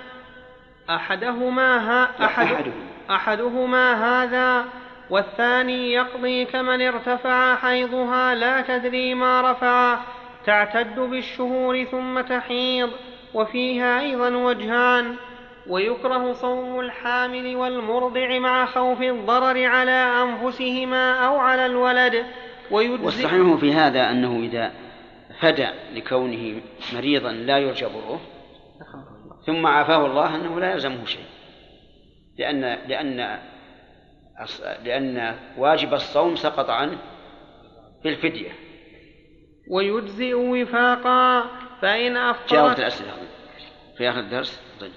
S2: أحدهما ها أحد
S1: أحدهما.
S2: أحدهما هذا. والثاني يقضي كمن ارتفع حيضها لا تدري ما رفع. تعتد بالشهور ثم تحيض. وفيها أيضا وجهان. ويكره صوم الحامل والمرضع مع خوف الضرر على أنفسهما أو على الولد
S1: والصحيح في هذا أنه إذا فدى لكونه مريضا لا يرجى ضره ثم عافاه الله أنه لا يلزمه شيء. لأن لأن لأن واجب الصوم سقط عنه بالفدية
S2: ويجزئ وفاقا فإن
S1: جاوبت
S2: أفطرت
S1: الأسئلة. في آخر الدرس؟ طيب.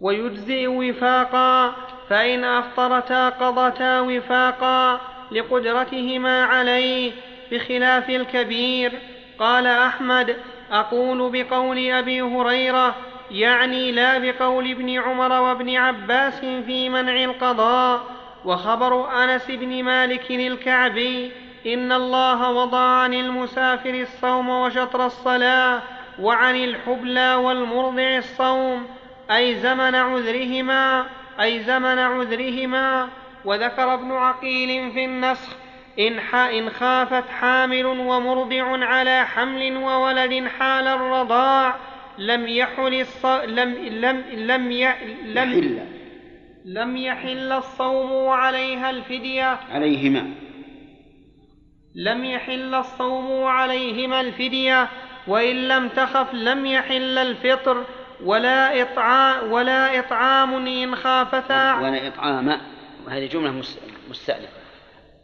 S2: ويجزئ وفاقا فإن أفطرتا قضتا وفاقا لقدرتهما عليه بخلاف الكبير. قال أحمد أقول بقول أبي هريرة يعني لا بقول ابن عمر وابن عباس في منع القضاء. وخبر أنس بن مالك الكعبي إن الله وضع عن المسافر الصوم وشطر الصلاة وعن الحبلى والمرضع الصوم أي زمن عذرهما أي زمن عذرهما. وذكر ابن عقيل في النسخ إن. إن خافت حامل ومرضع على حمل وولد حال الرضاع لم يحل الص... لم لم لم ي... لم
S1: يحل.
S2: لم يحل الصوم وعليها الفدية.
S1: عليهما.
S2: لم يحل الصوم وعليهما الفدية وإن لم تخف لم يحل الفطر. ولا إطعام ولا إطعام إن خافتا
S1: ولا إطعام وهذه جملة مس- مستأنفة.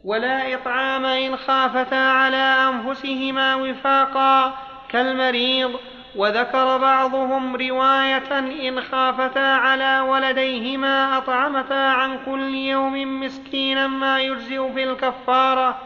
S2: ولا إطعام إن خافتا على أنفسهما وفاقا. كالمريض وذكر بعضهم رواية إن خافتا على ولديهما أطعمتا عن كل يوم مسكينا ما يجزئ في الكفارة.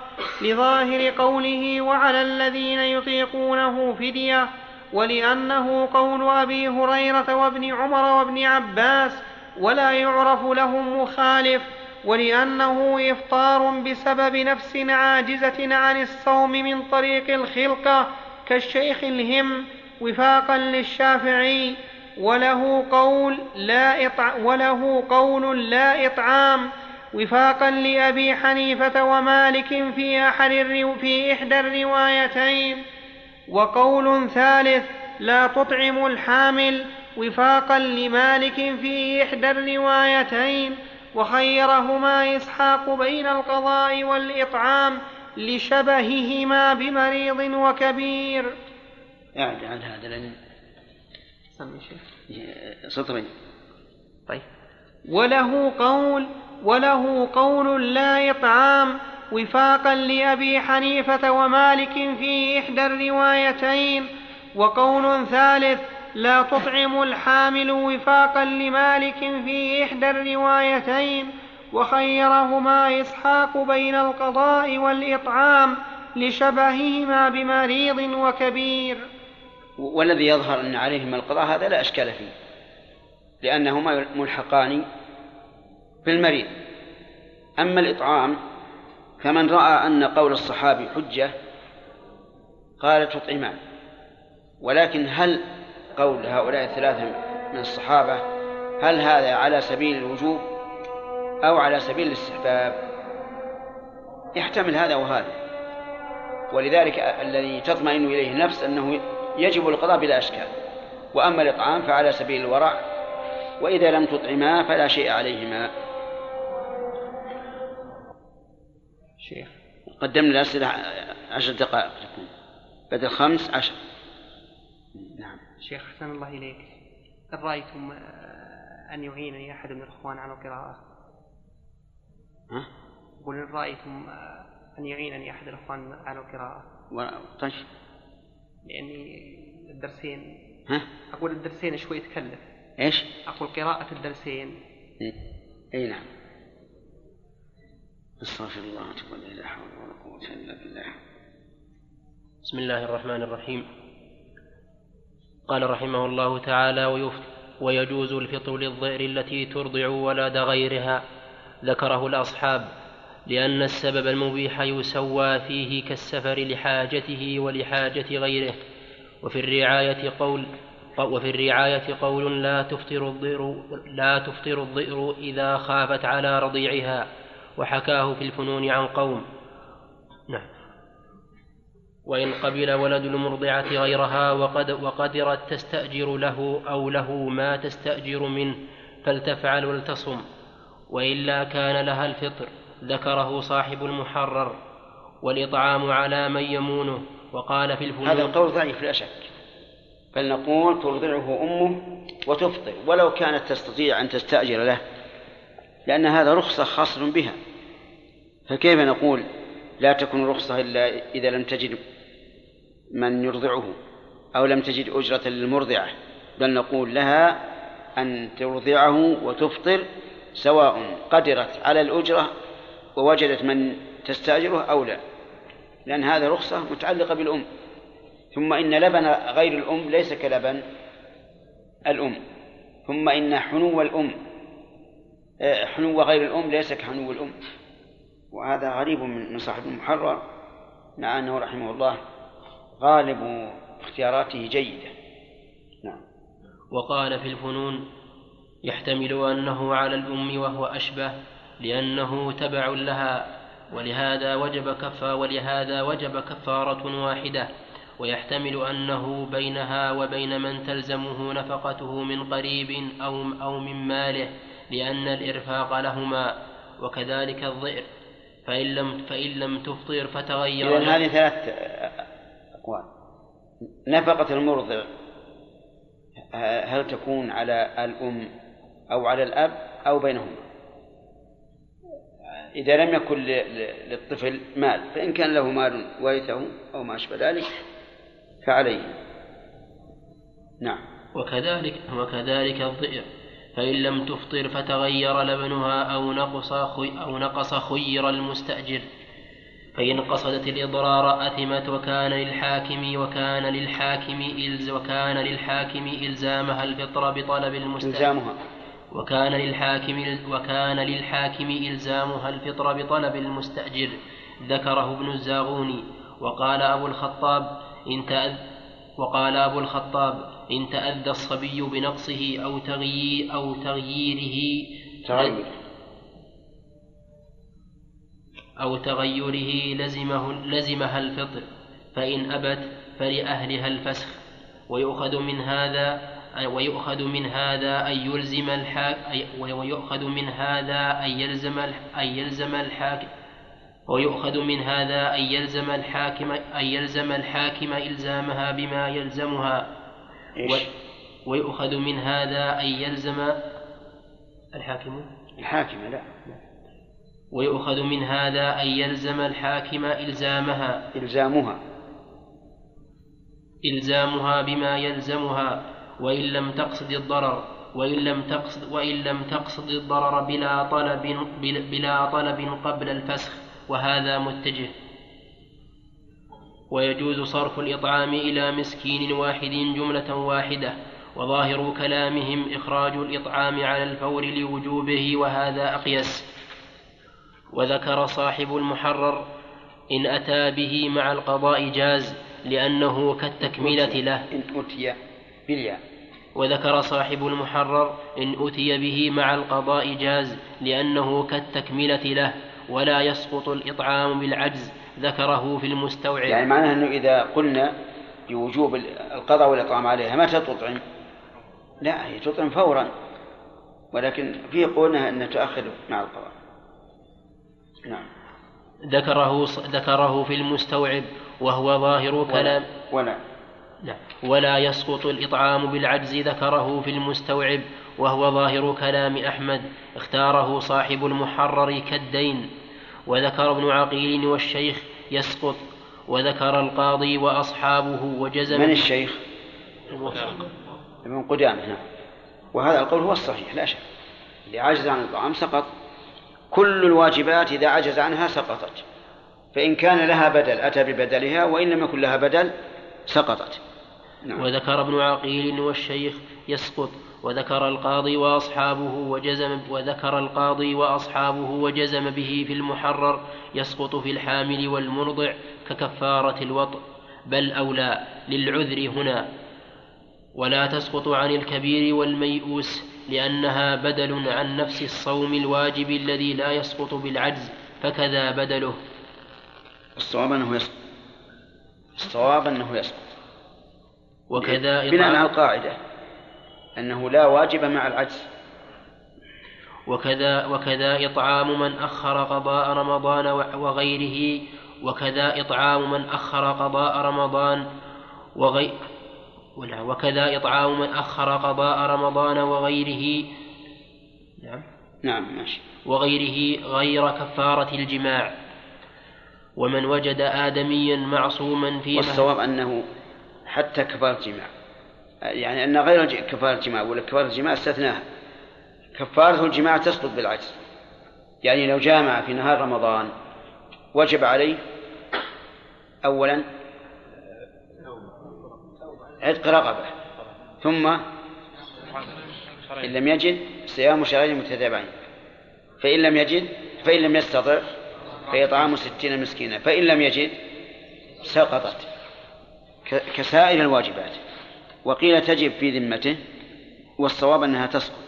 S2: لظاهر قوله وعلى الذين يطيقونه فدية. ولأنه قول أبي هريرة وابن عمر وابن عباس ولا يعرف لهم مخالف ولأنه إفطار بسبب نفس عاجزة عن الصوم من طريق الخلقة كالشيخ الهم وفاقا للشافعي وله قول لا إطع وله قول لا إطعام وفاقا لأبي حنيفة ومالك في أحد في إحدى الروايتين. وقول ثالث لا تطعم الحامل وفاقا لمالك في إحدى الروايتين وخيرهما إسحاق بين القضاء والإطعام لشبههما بمريض وكبير.
S1: أعد عن هذا لأن
S2: شيخ.
S1: سطرين
S2: طيب. وله قول وله قول لا إطعام وفاقا لأبي حنيفة ومالك في إحدى الروايتين وقول ثالث لا تطعم الحامل وفاقا لمالك في إحدى الروايتين وخيرهما إسحاق بين القضاء والإطعام لشبههما بمريض وكبير.
S1: والذي يظهر أن عليهما القضاء هذا لا أشكال فيه لأنهما ملحقان بالمريض. أما الإطعام فمن رأى أن قول الصحابي حجة قال تطعمان ولكن هل قول هؤلاء الثلاثة من الصحابة هل هذا على سبيل الوجوب أو على سبيل الاستحباب؟ يحتمل هذا وهذا. ولذلك الذي تطمئن إليه النفس أنه يجب القضاء بلا أشكال. وأما الإطعام فعلى سبيل الورع وإذا لم تطعما فلا شيء عليهما.
S2: شيخ.
S1: قدمنا الأسئلة عشر دقائق تكون. بدل خمس عشر. نعم.
S8: شيخ أحسن الله إليك. هل رأيتم آه، أن يعينني أحد من الإخوان على القراءة؟
S1: ها؟
S8: قل إن رأيتم آه، أن يعينني أحد الإخوان على القراءة؟
S1: و- طيب.
S8: لأني الدرسين.
S1: ها؟
S8: أقول الدرسين شوي تكلف
S1: إيش؟
S8: أقول قراءة الدرسين.
S1: اي نعم. استغفر الله واتوب إليه لا حول ولا قوة إلا بالله.
S9: بسم الله الرحمن الرحيم. قال رحمه الله تعالى ويف ويجوز الفطر للضئر التي ترضع ولد غيرها. ذكره الأصحاب لأن السبب المبيح يسوى فيه كالسفر لحاجته ولحاجة غيره. وفي الرعاية قول وفي الرعاية قول لا تفطر الضئر لا تفطر الضئر إذا خافت على رضيعها. وحكاه في الفنون عن قوم. نعم. وإن قبل ولد المرضعة غيرها وقد وقدرت تستأجر له أو له ما تستأجر منه فلتفعل ولتصم. وإلا كان لها الفطر ذكره صاحب المحرر. والإطعام على من يمونه. وقال في الفنون
S1: هذا القول ضعيف لا شك. بل نقول ترضعه أمه وتفطر ولو كانت تستطيع أن تستأجر له لأن هذا رخصة خاصة بها. فكيف نقول لا تكون رخصة إلا إذا لم تجد من يرضعه أو لم تجد أجرة للمرضعة بل نقول لها أن ترضعه وتفطر سواء قدرت على الأجرة ووجدت من تستأجره أو لا لأن هذه رخصة متعلقة بالأم. ثم إن لبن غير الأم ليس كلبن الأم. ثم إن حنو الأم آه، حنو غير الأم ليس كحنو الأم. وهذا غريب من صاحب المحرر مع أنه رحمه الله غالب اختياراته جيدة. نعم.
S9: وقال في الفنون يحتمل أنه على الأم وهو أشبه لأنه تبع لها ولهذا وجب كفا ولهذا وجب كفارة واحدة. ويحتمل أنه بينها وبين من تلزمه نفقته من قريب أو أو من ماله لأن الإرفاق لهما وكذلك الضئر. فإن لم فإن لم تفطر فتغير
S1: إذن هذه ثلاث أقوال. نفقة المرضع هل تكون على الأم أو على الأب أو بينهما؟ إذا لم يكن للطفل مال فإن كان له مال ورثه أو ما أشبه ذلك فعليه. نعم.
S9: وكذلك وكذلك الضئر. فإن لم تفطر فتغير لبنها أو نقص أو نقص خير المستأجر. فإن قصدت الإضرار أثمت وكان للحاكم وكان للحاكم إلز وكان للحاكم إلزامها الفطر بطلب المستأجر.
S1: إلزامها.
S9: وكان للحاكم وكان للحاكم إلزامها الفطر بطلب المستأجر. ذكره ابن الزاغوني. وقال أبو الخطاب إن تأذ وقال أبو الخطاب إن تأذى الصبي بنقصه أو تغيير أو تغييره
S1: تغير.
S9: أو تغيره لزمه لزمها الفطر فإن أبت فلأهلها الفسخ. ويؤخذ من هذا ويؤخذ من هذا أن يلزم الحاك ويؤخذ من هذا أن يلزم أن يلزم الحاكم ويؤخذ من هذا أن يلزم الحاكم أن يلزم الحاكم إلزامها بما يلزمها. و- ويؤخذ من هذا أن يلزم الحاكم؟
S1: الحاكم لا.
S9: ويؤخذ من هذا أن يلزم الحاكم إلزامها.
S1: إلزامها.
S9: إلزامها بما يلزمها. وإن لم تقصد الضرر وإن لم تقصد وإن لم تقصد الضرر بلا طلب بلا طلب قبل الفسخ. وهذا متجه. ويجوز صرف الإطعام إلى مسكين واحد جملة واحدة وظاهر كلامهم إخراج الإطعام على الفور لوجوبه وهذا أقيس وذكر صاحب المحرر إن أتى به مع القضاء جاز لأنه كالتكملة له.
S1: إن أتي بالياء
S9: وذكر صاحب المحرر إن أتي به مع القضاء جاز لأنه كالتكملة له. ولا يسقط الإطعام بالعجز ذكره في المستوعب.
S1: يعني معناه أنه إذا قلنا بوجوب القضاء والإطعام عليها متى تطعم؟ لا هي تطعم فورا. ولكن في قولنا أن تؤخر مع القضاء. نعم.
S9: ذكره ذكره في المستوعب وهو ظاهر كلام.
S1: ولا.
S9: نعم ولا يسقط الإطعام بالعجز ذكره في المستوعب وهو ظاهر كلام أحمد اختاره صاحب المحرر كالدين. وذكر ابن عقيل والشيخ يسقط وذكر القاضي وأصحابه وجزم
S1: من الشيخ؟ ابن قدامة نعم. وهذا القول هو الصحيح لا شك. اللي عجز عن الطعام سقط. كل الواجبات إذا عجز عنها سقطت. فإن كان لها بدل أتى ببدلها وإن لم يكن لها بدل سقطت.
S9: نعم. وذكر ابن عقيل والشيخ يسقط. وذكر القاضي وأصحابه وجزم وذكر القاضي وأصحابه وجزم به في المحرر يسقط في الحامل والمرضع ككفارة الوطء بل أولى للعذر هنا. ولا تسقط عن الكبير والميؤوس لأنها بدل عن نفس الصوم الواجب الذي لا يسقط بالعجز فكذا بدله.
S1: الصواب أنه يسقط. الصواب أنه يسقط.
S9: وكذا
S1: بناء على القاعدة. أنه لا واجب مع العجز.
S9: وكذا وكذا إطعام من أخر قضاء رمضان وغيره وكذا إطعام من أخر قضاء رمضان وغي وكذا إطعام من أخر قضاء رمضان وغيره
S1: نعم. نعم ماشي.
S9: وغيره غير كفارة الجماع. ومن وجد آدميا معصوما في
S1: والصواب أنه حتى كفارة الجماع. يعني أن غير كفارة الجماع ولا كفارة الجماع استثناها. كفارة الجماع تسقط بالعجز. يعني لو جامع في نهار رمضان وجب عليه أولا عتق رقبة ثم إن لم يجد صيام شهرين متتابعين. فإن لم يجد فإن لم يستطع فإطعام ستين مسكينا فإن لم يجد سقطت. كسائر الواجبات. وقيل تجب في ذمته والصواب أنها تسقط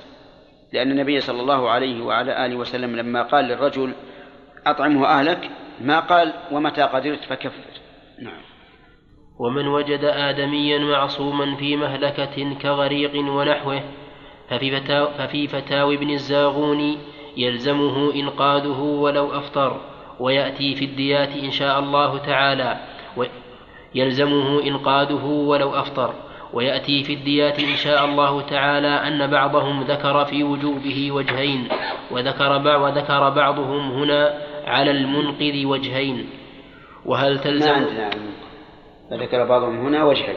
S1: لأن النبي صلى الله عليه وعلى آله وسلم لما قال للرجل أطعمه أهلك ما قال ومتى قدرت فكفر. نعم.
S9: ومن وجد آدميا معصوما في مهلكة كغريق ونحوه ففي, فتاو ففي فتاوي ابن الزاغوني يلزمه إنقاذه ولو أفطر ويأتي في الديات إن شاء الله تعالى يلزمه إنقاذه ولو أفطر. ويأتي في الديات إن شاء الله تعالى أن بعضهم ذكر في وجوبه وجهين وذكر بعض وذكر بعضهم هنا على المنقذ وجهين. وهل تلزم؟
S1: ما عندنا فذكر بعضهم هنا وجهين.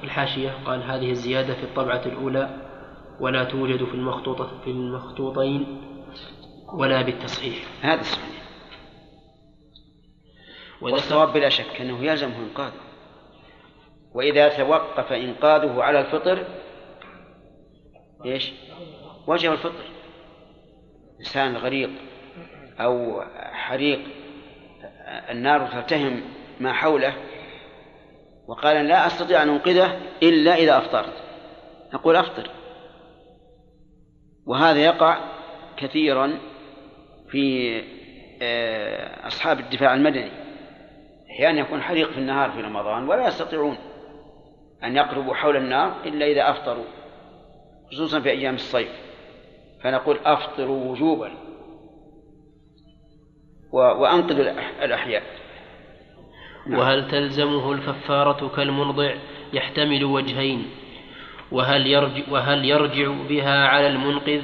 S9: في الحاشية قال هذه الزيادة في الطبعة الأولى ولا توجد في المخطوطة في المخطوطين ولا بالتصحيح.
S1: هذا الصحيح. والصواب بلا شك أنه يلزمه إنقاذه وإذا توقف إنقاذه على الفطر إيش؟ وجب الفطر. إنسان غريق أو حريق النار تلتهم ما حوله. وقال لا أستطيع أن أنقذه إلا إذا أفطرت. نقول أفطر. وهذا يقع كثيرا في آه، أصحاب الدفاع المدني. أحيانا يكون حريق في النهار في رمضان ولا يستطيعون. أن يقربوا حول النار إلا إذا أفطروا خصوصا في أيام الصيف. فنقول أفطروا وجوبا وأنقذوا الأحياء.
S9: نعم. وهل تلزمه الكفارة كالمرضع يحتمل وجهين؟ وهل يرجع, وهل يرجع بها على المنقذ؟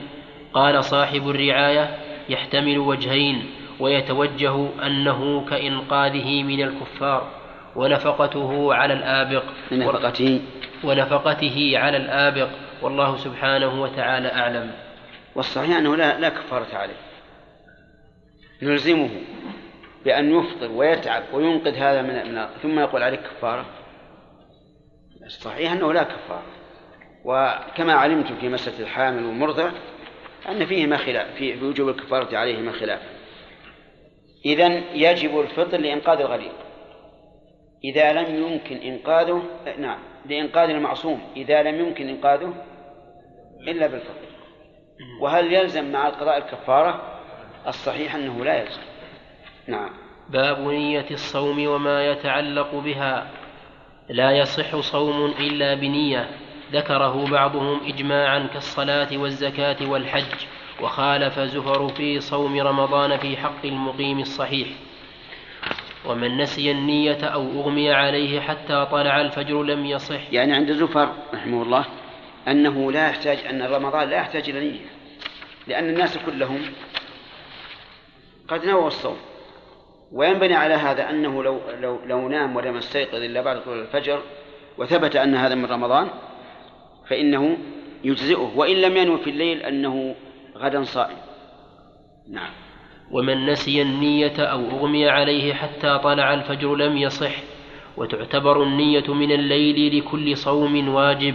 S9: قال صاحب الرعاية يحتمل وجهين ويتوجه أنه كإنقاذه من الكفار. ونفقته على الآبق.
S1: نفقته.
S9: ونفقته على الآبق. والله سبحانه وتعالى أعلم.
S1: والصحيح أنه لا, لا كفارة عليه. نلزمه بأن يفطر ويتعب وينقذ هذا من, من ثم يقول عليك كفارة. الصحيح أنه لا كفارة. وكما علمت في مسألة الحامل والمرضع أن فيهما خلاف في وجوب الكفارة عليهما خلاف. إذا يجب الفطر لإنقاذ الغريق إذا لم يمكن إنقاذه نعم لإنقاذ المعصوم إذا لم يمكن إنقاذه إلا بالفطر وهل يلزم مع القضاء الكفارة؟ الصحيح أنه لا يلزم. نعم.
S9: باب نية الصوم وما يتعلق بها. لا يصح صوم إلا بنية. ذكره بعضهم إجماعا كالصلاة والزكاة والحج وخالف زفر في صوم رمضان في حق المقيم الصحيح. ومن نسي النية أو أغمي عليه حتى طلع الفجر لم يصح.
S1: يعني عند زفر رحمه الله أنه لا يحتاج أن رمضان لا يحتاج إلى نية لأن الناس كلهم قد نووا الصوم. وينبني على هذا أنه لو لو لو نام ولم يستيقظ إلا بعد طلوع الفجر وثبت أن هذا من رمضان فإنه يجزئه. وإن لم ينوي في الليل أنه غدا صائم. نعم.
S9: ومن نسي النية أو أغمي عليه حتى طلع الفجر لم يصح وتعتبر النية من الليل لكل صوم واجب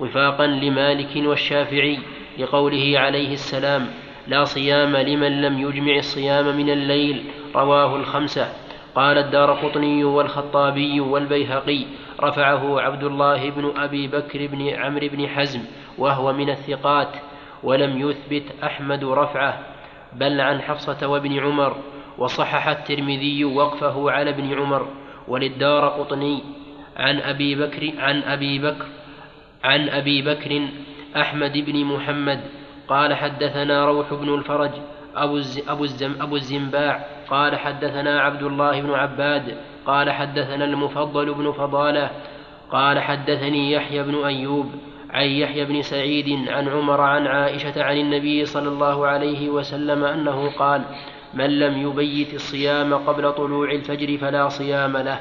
S9: وفاقا لمالك والشافعي لقوله عليه السلام لا صيام لمن لم يجمع الصيام من الليل رواه الخمسة. قال الدار قطني والخطابي والبيهقي رفعه عبد الله بن أبي بكر بن عمرو بن حزم وهو من الثقات ولم يثبت أحمد رفعه. بل عن حفصة وابن عمر وصحح الترمذي وقفه على ابن عمر وللدار قطني عن أبي بكر عن أبي بكر عن أبي بكر أحمد بن محمد قال حدثنا روح بن الفرج أبو, أبو, الزم أبو الزنباع قال حدثنا عبد الله بن عباد قال حدثنا المفضل بن فضالة قال حدثني يحيى بن أيوب عن يحيى بن سعيد عن عمر عن عائشة عن النبي صلى الله عليه وسلم أنه قال من لم يبيت الصيام قبل طلوع الفجر فلا صيام له.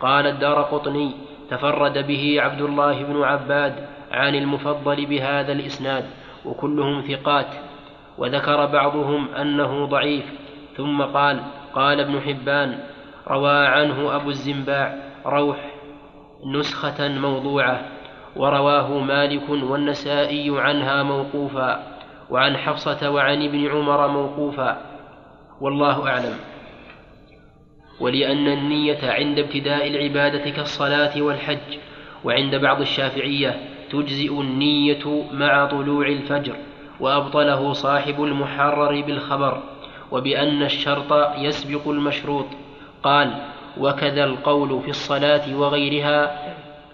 S9: قال الدار قطني تفرد به عبد الله بن عباد عن المفضل بهذا الإسناد وكلهم ثقات. وذكر بعضهم أنه ضعيف ثم قال قال ابن حبان روى عنه أبو الزنباع روح نسخة موضوعة. ورواه مالك والنسائي عنها موقوفا وعن حفصة وعن ابن عمر موقوفا والله أعلم. ولأن النية عند ابتداء العبادة كالصلاة والحج وعند بعض الشافعية تجزئ النية مع طلوع الفجر وأبطله صاحب المحرر بالخبر وبأن الشرط يسبق المشروط. قال وكذا القول في الصلاة وغيرها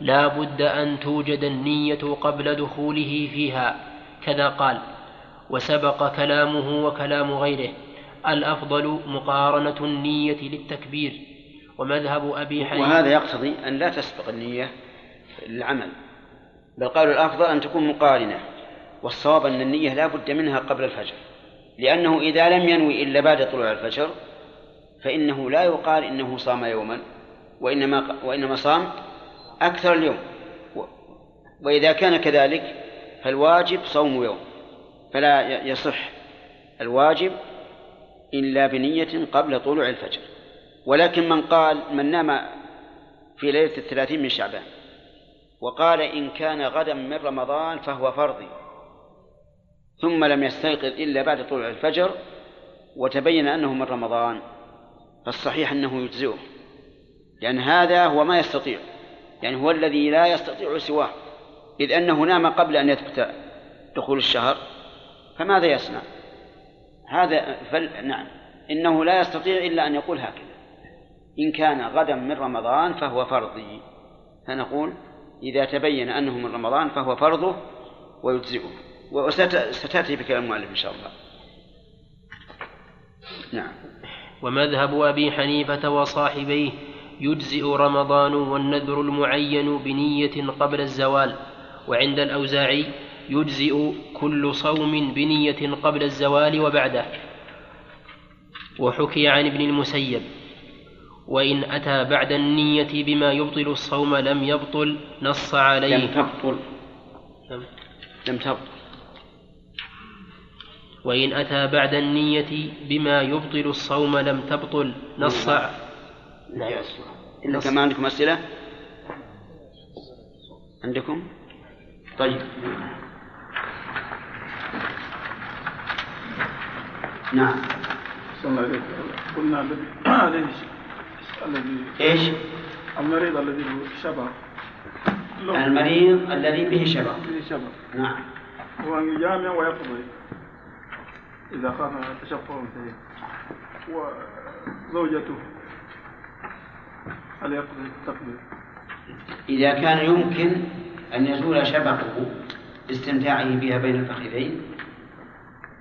S9: لا بد أن توجد النية قبل دخوله فيها. كذا قال. وسبق كلامه وكلام غيره. الأفضل مقارنة النية للتكبير. ومذهب أبي حنيفة.
S1: وهذا يقتضي أن لا تسبق النية للعمل. بل قالوا الأفضل أن تكون مقارنة. والصواب أن النية لا بد منها قبل الفجر. لأنه إذا لم ينوي إلا بعد طلوع الفجر فإنه لا يقال إنه صام يوما وإنما وإنما صام أكثر اليوم. وإذا كان كذلك فالواجب صوم يوم. فلا يصح الواجب إلا بنية قبل طلوع الفجر. ولكن من قال من نام في ليلة الثلاثين من شعبان وقال إن كان غدا من رمضان فهو فرضي ثم لم يستيقظ إلا بعد طلوع الفجر وتبين أنه من رمضان فالصحيح أنه يجزئه لأن هذا هو ما يستطيع. يعني هو الذي لا يستطيع سواه إذ أنه نام قبل أن يثبت دخول الشهر فماذا يصنع؟ هذا فل... نعم إنه لا يستطيع إلا أن يقول هكذا. إن كان غدا من رمضان فهو فرضي. فنقول إذا تبين أنه من رمضان فهو فرضه ويجزئه. وستأتي بكلام المؤلف إن شاء الله. نعم.
S9: ومذهب أبي حنيفة وصاحبيه يجزئ رمضان والنذر المعين بنية قبل الزوال وعند الأوزاعي يجزئ كل صوم بنية قبل الزوال وبعده. وحكي عن ابن المسيب وإن أتى بعد النية بما يبطل الصوم لم يبطل نص عليه.
S1: لم تبطل. لم تبطل.
S9: وإن أتى بعد النية بما يبطل الصوم لم تبطل نص
S1: نعم إلا كما عندكم أسئلة؟ عندكم؟ طيب. نعم.
S7: صلى الله عليه قلنا الذي
S1: إيش؟
S7: المريض الذي له شبه
S1: المريض الذي به شبه
S7: به شبه
S1: نعم.
S7: هو يجامع ويقضي. إذا خاف تشفع وزوجته. هل يقضي التقدير؟
S1: إذا كان يمكن أن يزول شبهه باستمتاعه بها بين الفخذين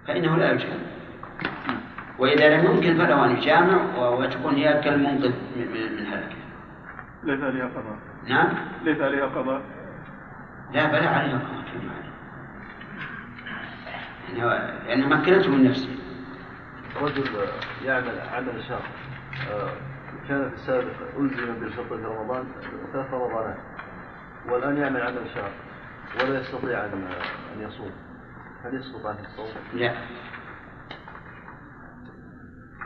S1: فإنه لا يجامع. وإذا لم يمكن فله أن يجامع وتكون هي كالمنقذ من- من من هلكه.
S7: ليس عليها قضاء.
S1: نعم؟
S7: ليس عليها قضاء.
S1: لا بل عليها قضاء كيف ما عليه؟ لأنه- لأنه مكنته من نفسه.
S10: رجل يعمل عمل شاق كان في السابق ألزم بالفطر في رمضان ثلاث رمضانات والآن يعمل عمل شاق ولا يستطيع أن أن يصوم. هل يسقط عنه الصوم؟
S1: لا.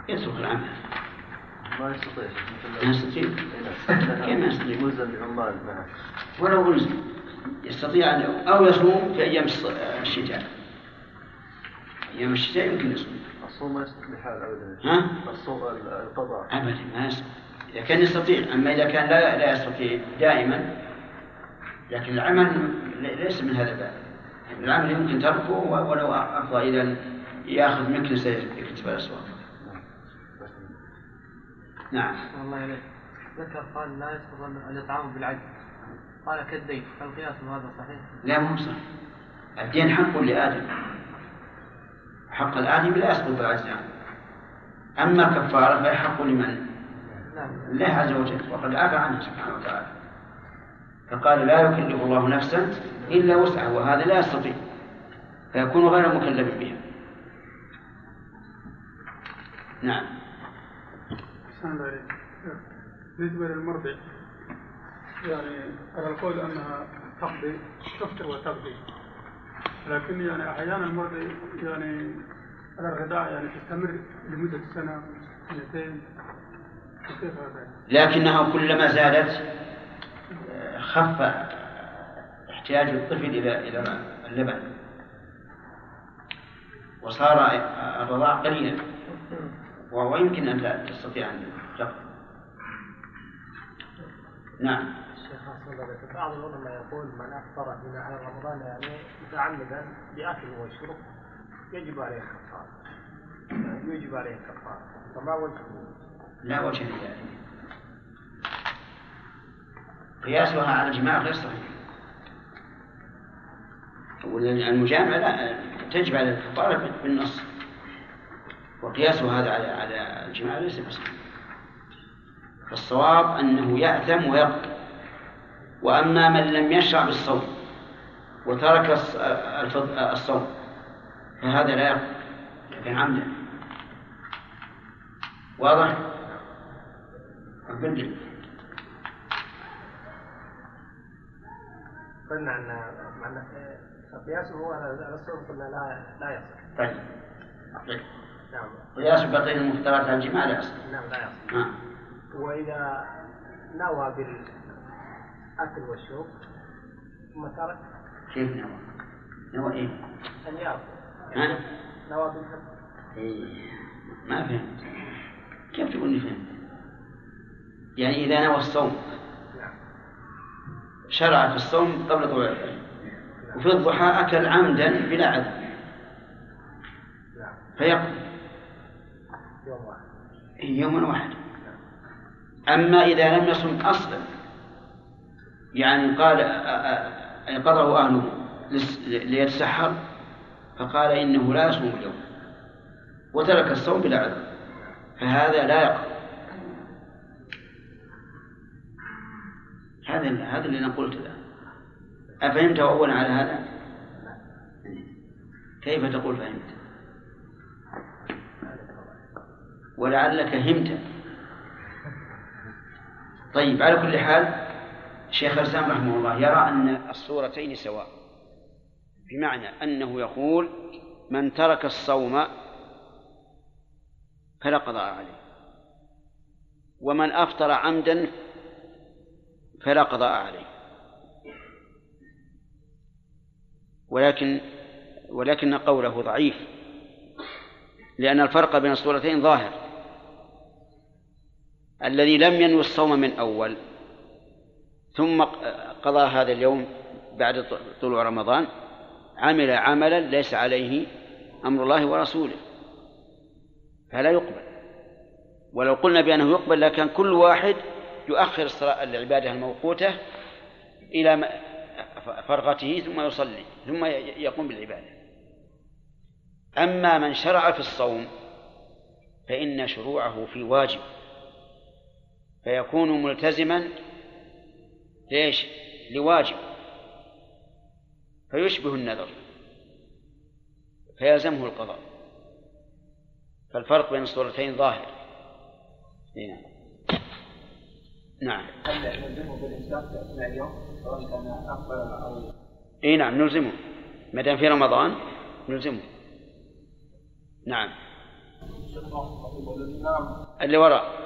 S1: يترك العمل.
S10: ما يستطيع.
S1: ما يستطيع. كيف ما يستطيع؟
S10: ملزم بعمال معه
S1: ولو ألزم يستطيع أن أو يصوم في أيام الشتاء. أيام الشتاء يمكن يصوم.
S10: الصوم ما يستطيع بحال أبدا.
S1: ها؟
S10: الصوم القضاء.
S1: أبدا ما يستطيع إذا كان يستطيع أما إذا كان لا لا يستطيع دائما لكن العمل لي- ليس من هذا الباب. العمل يمكن تركه ولو أفضى إلى يأخذ مكنسة يكتب الأسواق. نعم.
S11: الله عليك ذكر قال لا يسقط الإطعام بالعدل قال كالدين. فالقياس هذا صحيح؟
S1: لا مو صح الدين حق لآدم. حق الآدم لا يسقط بالعجز عنه أما الكفارة فهي حق لمن؟
S11: نعم
S1: لله عز وجل وقد عفى عنه سبحانه وتعالى. فقال لا يكلف الله نفسا إلا وسعها وهذا لا يستطيع. فيكون غير مكلف بها. نعم.
S5: الله. بالنسبة للمرضع يعني على القول أنها تقضي تفطر وتقضي. لكن يعني أحيانا المرضع يعني على الغذاء يعني تستمر لمدة سنة سنتين. كيف هذا؟
S1: لكنها كلما زادت آه، خف احتياج الطفل إلى إلى اللبن. وصار الرضاع قليلا. وهو يمكن أن لا تستطيع أن تقضي نعم.
S12: بعض العلماء يقول من أفطر في نهار رمضان يعني متعمدا بأكل وشرب يجب عليه الكفارة. يجب عليه الكفارة. فما وجه؟
S1: لا وجه لذلك. قياسها على الجماع غير صحيح. والمجامعة لا تجب على الكفارة بالنص وقياسه هذا على على الجماع ليس بصحيح. فالصواب أنه يأثم ويقضي وأما من لم يشرع بالصوم وترك الصوم فهذا لا يقضي لكن عمدا واضح؟ أقول
S12: قلنا معنى قياسه هو على الصوم قلنا لا لا يصح.
S1: طيب.
S12: نعم
S1: قياس بقية المفترات على الجماع لا يصح
S12: نعم لا يصح.
S1: آه.
S12: وإذا نوى بالاكل والشرب ثم ترك
S1: كيف نوى؟ نوى إيه؟
S12: ان يأكل.
S1: ها؟
S12: نوى بالفطر.
S1: إيه. ما فهمت كيف تقول لي فهمت؟ يعني إذا نوى الصوم شرع في الصوم قبل طلوع الفجر وفي الضحى أكل عمدا بلا عذر فيقضي
S12: يوم واحد.
S1: يوم واحد أما إذا لم يصم أصلا يعني قال أيقظه أهله لس- ليتسحر فقال إنه لا يصوم اليوم وترك الصوم بلا عذر فهذا لا يقضي هذا هذا اللي أنا قلته الآن أفهمت اولا على هذا؟ كيف تقول فهمت؟ ولعلك همت طيب على كل حال شيخ الإسلام رحمه الله يرى أن الصورتين سواء بمعنى أنه يقول من ترك الصوم فلا قضاء عليه ومن أفطر عمدا فلا قضاء عليه. ولكن ولكن قوله ضعيف لأن الفرق بين الصورتين ظاهر. الذي لم ينوي الصوم من أول ثم قضى هذا اليوم بعد طلوع رمضان عمل عملا ليس عليه أمر الله ورسوله فلا يقبل. ولو قلنا بأنه يقبل لكان كل واحد يؤخر الصلاة العبادة الموقوتة إلى فرغته ثم يصلي ثم يقوم بالعبادة. أما من شرع في الصوم فإن شروعه في واجب فيكون ملتزما ليش؟ لواجب. فيشبه النذر. فيلزمه القضاء. فالفرق بين الصورتين ظاهر. هنا. نعم.
S13: أفضل أو
S1: اي نعم نلزمه. ما دام في رمضان نلزمه. نعم. اللي وراء.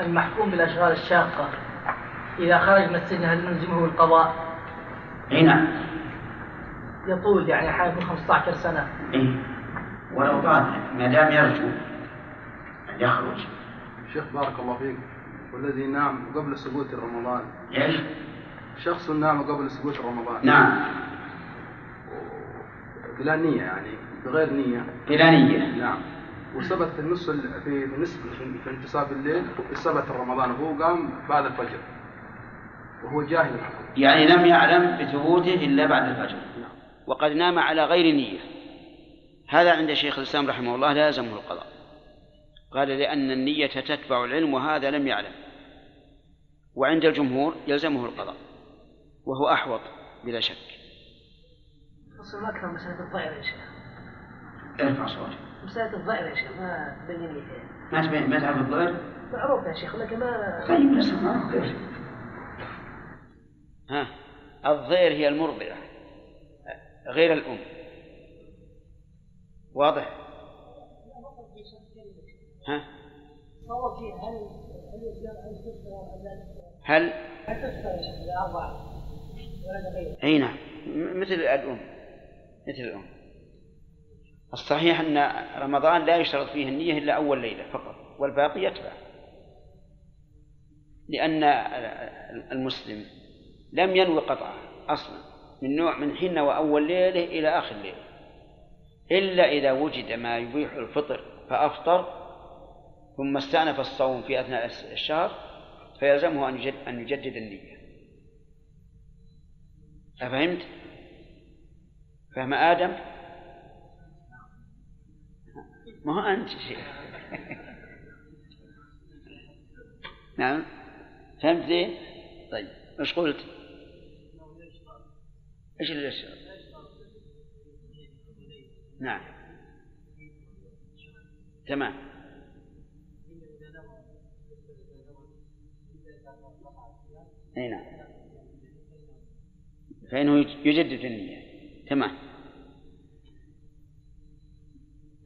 S4: المحكوم بالأشغال الشاقة. إذا خرج من السجن هل نلزمه بالقضاء؟
S1: إي نعم.
S4: يطول يعني أحيانا 15 سنة.
S1: إيه؟ ولو طال ما دام يرجو أن يخرج.
S14: شيخ بارك الله فيك. والذي نام قبل سقوط رمضان.
S1: إيش؟
S14: شخص نام قبل سقوط رمضان.
S1: نعم.
S14: بلا نية يعني بغير نية.
S1: بلا نية.
S14: نعم. وثبت في النص ال- في في نصف في انتصاب الليل ثبت رمضان. وهو قام بعد الفجر. وهو جاهل.
S1: يعني لم يعلم بثبوته إلا بعد الفجر. وقد نام على غير نية. هذا عند شيخ الإسلام رحمه الله لا يلزمه القضاء. قال لأن النية تتبع العلم وهذا لم يعلم. وعند الجمهور يلزمه القضاء. وهو أحوط بلا شك.
S4: أكثر مسألة الضائرة يا شيخ.
S1: ارفع صوتك
S4: مسألة الضائرة يا شيخ ما تبين لي فيها
S1: ما تبين ما تعرف الضير
S4: معروف يا شيخ لكن ما
S1: طيب بس ما ها الضير هي المرضعة غير الأم. واضح؟ ها؟
S4: هل؟
S1: أي نعم مثل الأم مثل الأم. الصحيح أن رمضان لا يشترط فيه النية إلا أول ليلة فقط والباقي يتبع. لأن المسلم لم ينوي قطعه أصلا من نوع من حين وأول ليلة إلى آخر ليلة إلا إذا وجد ما يبيح الفطر فأفطر ثم استأنف الصوم في أثناء الشهر فيلزمه أن يجدد, أن يجدد النية أفهمت؟ فهم آدم؟ ما هو أنت شيء نعم فهمت زين؟ طيب إيش قلت؟ إيش اللي يشتغل؟ نعم. تمام. إي نعم. فإنه يجدد النية. تمام.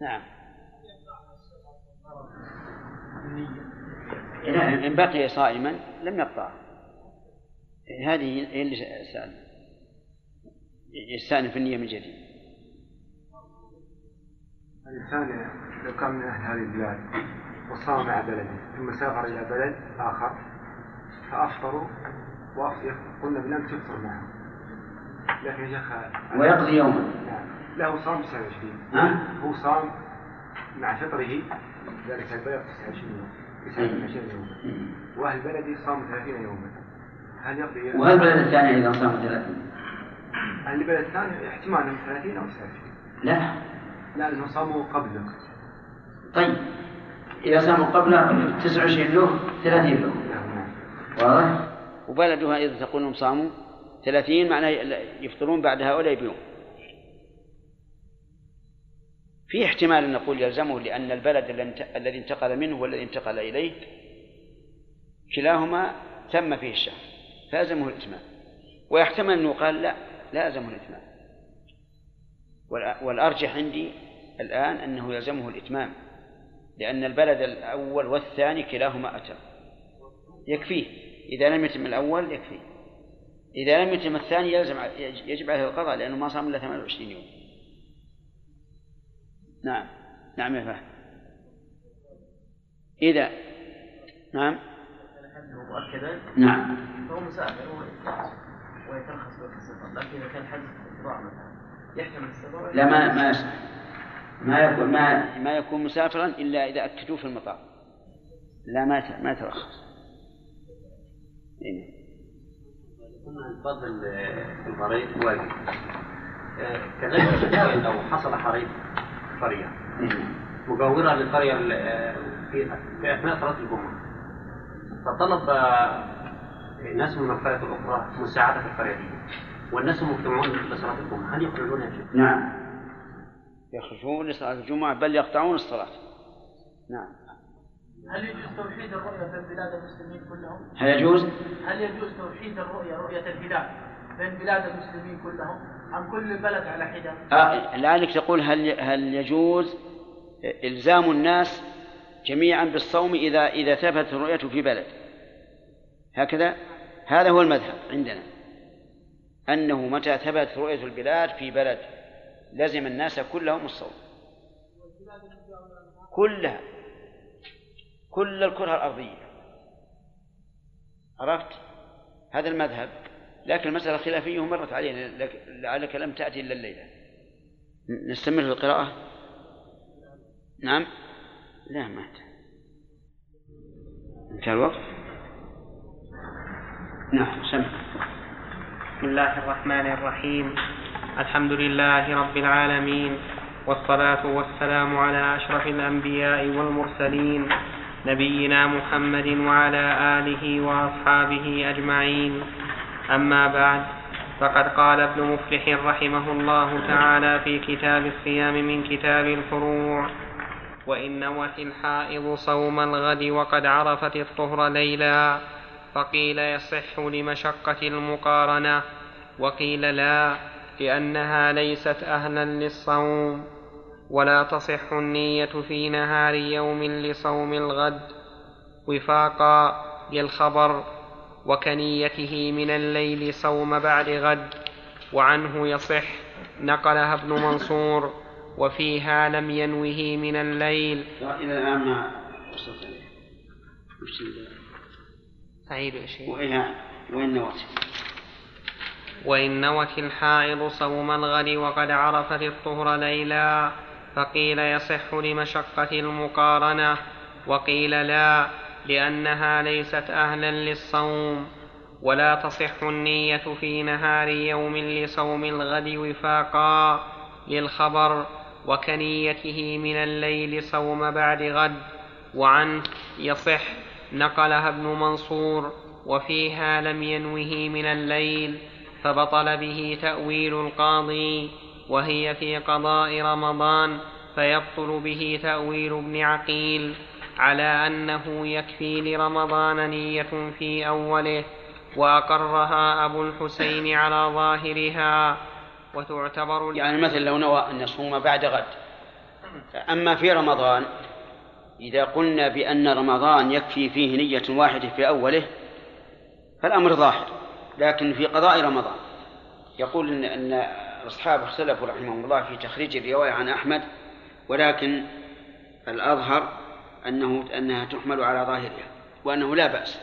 S1: نعم. إن بقي صائما لم يقطع هذه هي اللي سأل يستأنف النية من جديد.
S5: الإنسان لو كان من أهل هذه البلاد وصام مع بلده ثم سافر إلى بلد آخر فأفطروا وأفطر قلنا بالأمس يفطر معه. لكن يا شيخ
S1: ويقضي يوما.
S5: لا هو صام 29 هو صام مع فطره ذلك البلد 29 يوم 29 يوما. وأهل بلدي صاموا 30 يوما. هل يقضي
S1: وهل البلد الثاني إذا صام 30
S5: يعني البلد الثاني احتمال من 30 أو 70
S1: لا.
S5: لا لأنه صاموا قبلك.
S1: طيب. إذا صاموا قبل 29 له 30 له واضح؟ وبلدها إذا تقول أنهم صاموا 30 معناه يفطرون بعد هؤلاء بيوم في احتمال أن نقول يلزمه لأن البلد الذي انتقل منه والذي انتقل إليه. كلاهما تم فيه الشهر. فيلزمه الإتمام. ويحتمل أنه قال لا. لا يلزمه الإتمام. والأرجح عندي الآن أنه يلزمه الإتمام لأن البلد الأول والثاني كلاهما أتم يكفيه. إذا لم يتم الأول يكفيه. إذا لم يتم الثاني يلزم يجب عليه القضاء لأنه ما صام إلا 28 يوم. نعم. نعم يا فهد. إذا. نعم. نعم.
S15: فهو مسافر ويترخص في لكن إذا كان استطاع مثلا يحتمل السفر
S1: لا ما ما ما يكون ما ما يكون مسافرا إلا إذا اكدوه في المطار. لا ما ما يترخص. إيه.
S16: فضل المريض واجب كذلك لو حصل حريق قرية.
S15: مجاورة للقرية ال- في في أثناء صلاة الجمعة. فطلب آه، ناس من القرية الأخرى مساعدة دي والناس مجتمعون لصلاة الجمعة هل يخرجون يا شيخ؟
S1: نعم يخرجون لصلاة الجمعة بل يقطعون الصلاة نعم
S4: هل يجوز توحيد الرؤية بين بلاد المسلمين كلهم؟
S1: هل يجوز؟
S4: هل يجوز توحيد الرؤية رؤية الهلال بين بلاد المسلمين كلهم عن كل بلد على حدة؟
S1: آه لعلك تقول هل هل يجوز إلزام الناس جميعا بالصوم إذا إذا ثبتت الرؤية في بلد هكذا هذا هو المذهب عندنا. أنه متى ثبتت رؤية البلاد في بلد لزم الناس كلهم الصوم. كلها. كل الكرة الأرضية. عرفت؟ هذا المذهب. لكن المسألة خلافية مرت علينا. لك- لعلك لم تأتي إلا الليلة. نستمر في القراءة؟ نعم. لا ما انتهى الوقت. نعم سمع.
S2: بسم الله الرحمن الرحيم. الحمد لله رب العالمين والصلاة والسلام على أشرف الأنبياء والمرسلين نبينا محمد وعلى آله وأصحابه أجمعين. أما بعد فقد قال ابن مفلح رحمه الله تعالى في كتاب الصيام من كتاب الفروع وإن نوت الحائض صوم الغد وقد عرفت الطهر ليلا. فقيل يصح لمشقة المقارنة وقيل لا لأنها ليست أهلا للصوم ولا تصح النية في نهار يوم لصوم الغد. وفاقا للخبر وكنيته من الليل صوم بعد غد وعنه يصح نقلها ابن منصور وفيها لم ينوه من الليل.
S1: إلى الآن ما وصلت
S2: أعيد يا شيخ.
S1: وإن وإن نوت
S2: وإن نوت الحائض صوم الغد وقد عرفت الطهر ليلا فقيل يصح لمشقة المقارنة وقيل لا لأنها ليست أهلا للصوم. ولا تصح النية في نهار يوم لصوم الغد وفاقا للخبر وكنيته من الليل صوم بعد غد وعنه يصح نقلها ابن منصور وفيها لم ينوه من الليل فبطل به تأويل القاضي وهي في قضاء رمضان فيبطل به تأويل ابن عقيل على أنه يكفي لرمضان نية في أوله وأقرها أبو الحسين على ظاهرها وتعتبر
S1: يعني مثلا لو نوى أن يصوم بعد غد. أما في رمضان إذا قلنا بأن رمضان يكفي فيه نية واحدة في أوله فالأمر ظاهر لكن في قضاء رمضان. يقول إن, أن أصحاب اختلفوا رحمهم الله في تخريج الرواية عن أحمد ولكن الأظهر أنه أنها تحمل على ظاهرها وأنه لا بأس.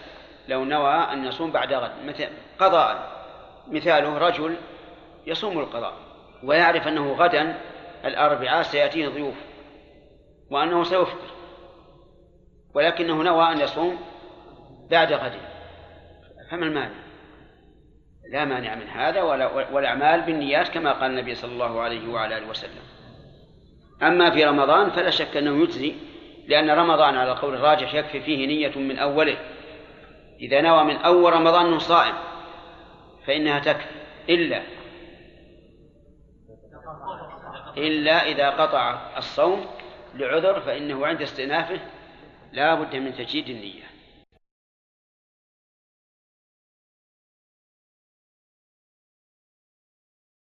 S1: لو نوى أن يصوم بعد غد مثل قضاء. مثاله رجل يصوم القضاء ويعرف أنه غدا الأربعاء سيأتيه ضيوف وأنه سيفطر. ولكنه نوى أن يصوم بعد غد فما المانع؟ لا مانع من هذا ولا والأعمال بالنيات كما قال النبي صلى الله عليه وعلى آله وسلم. أما في رمضان فلا شك أنه يجزي لأن رمضان على القول الراجح يكفي فيه نية من أوله. إذا نوى من أول رمضان أنه صائم فإنها تكفي. إلا إلا إذا قطع الصوم لعذر فإنه عند استئنافه لا بد من تجديد النية.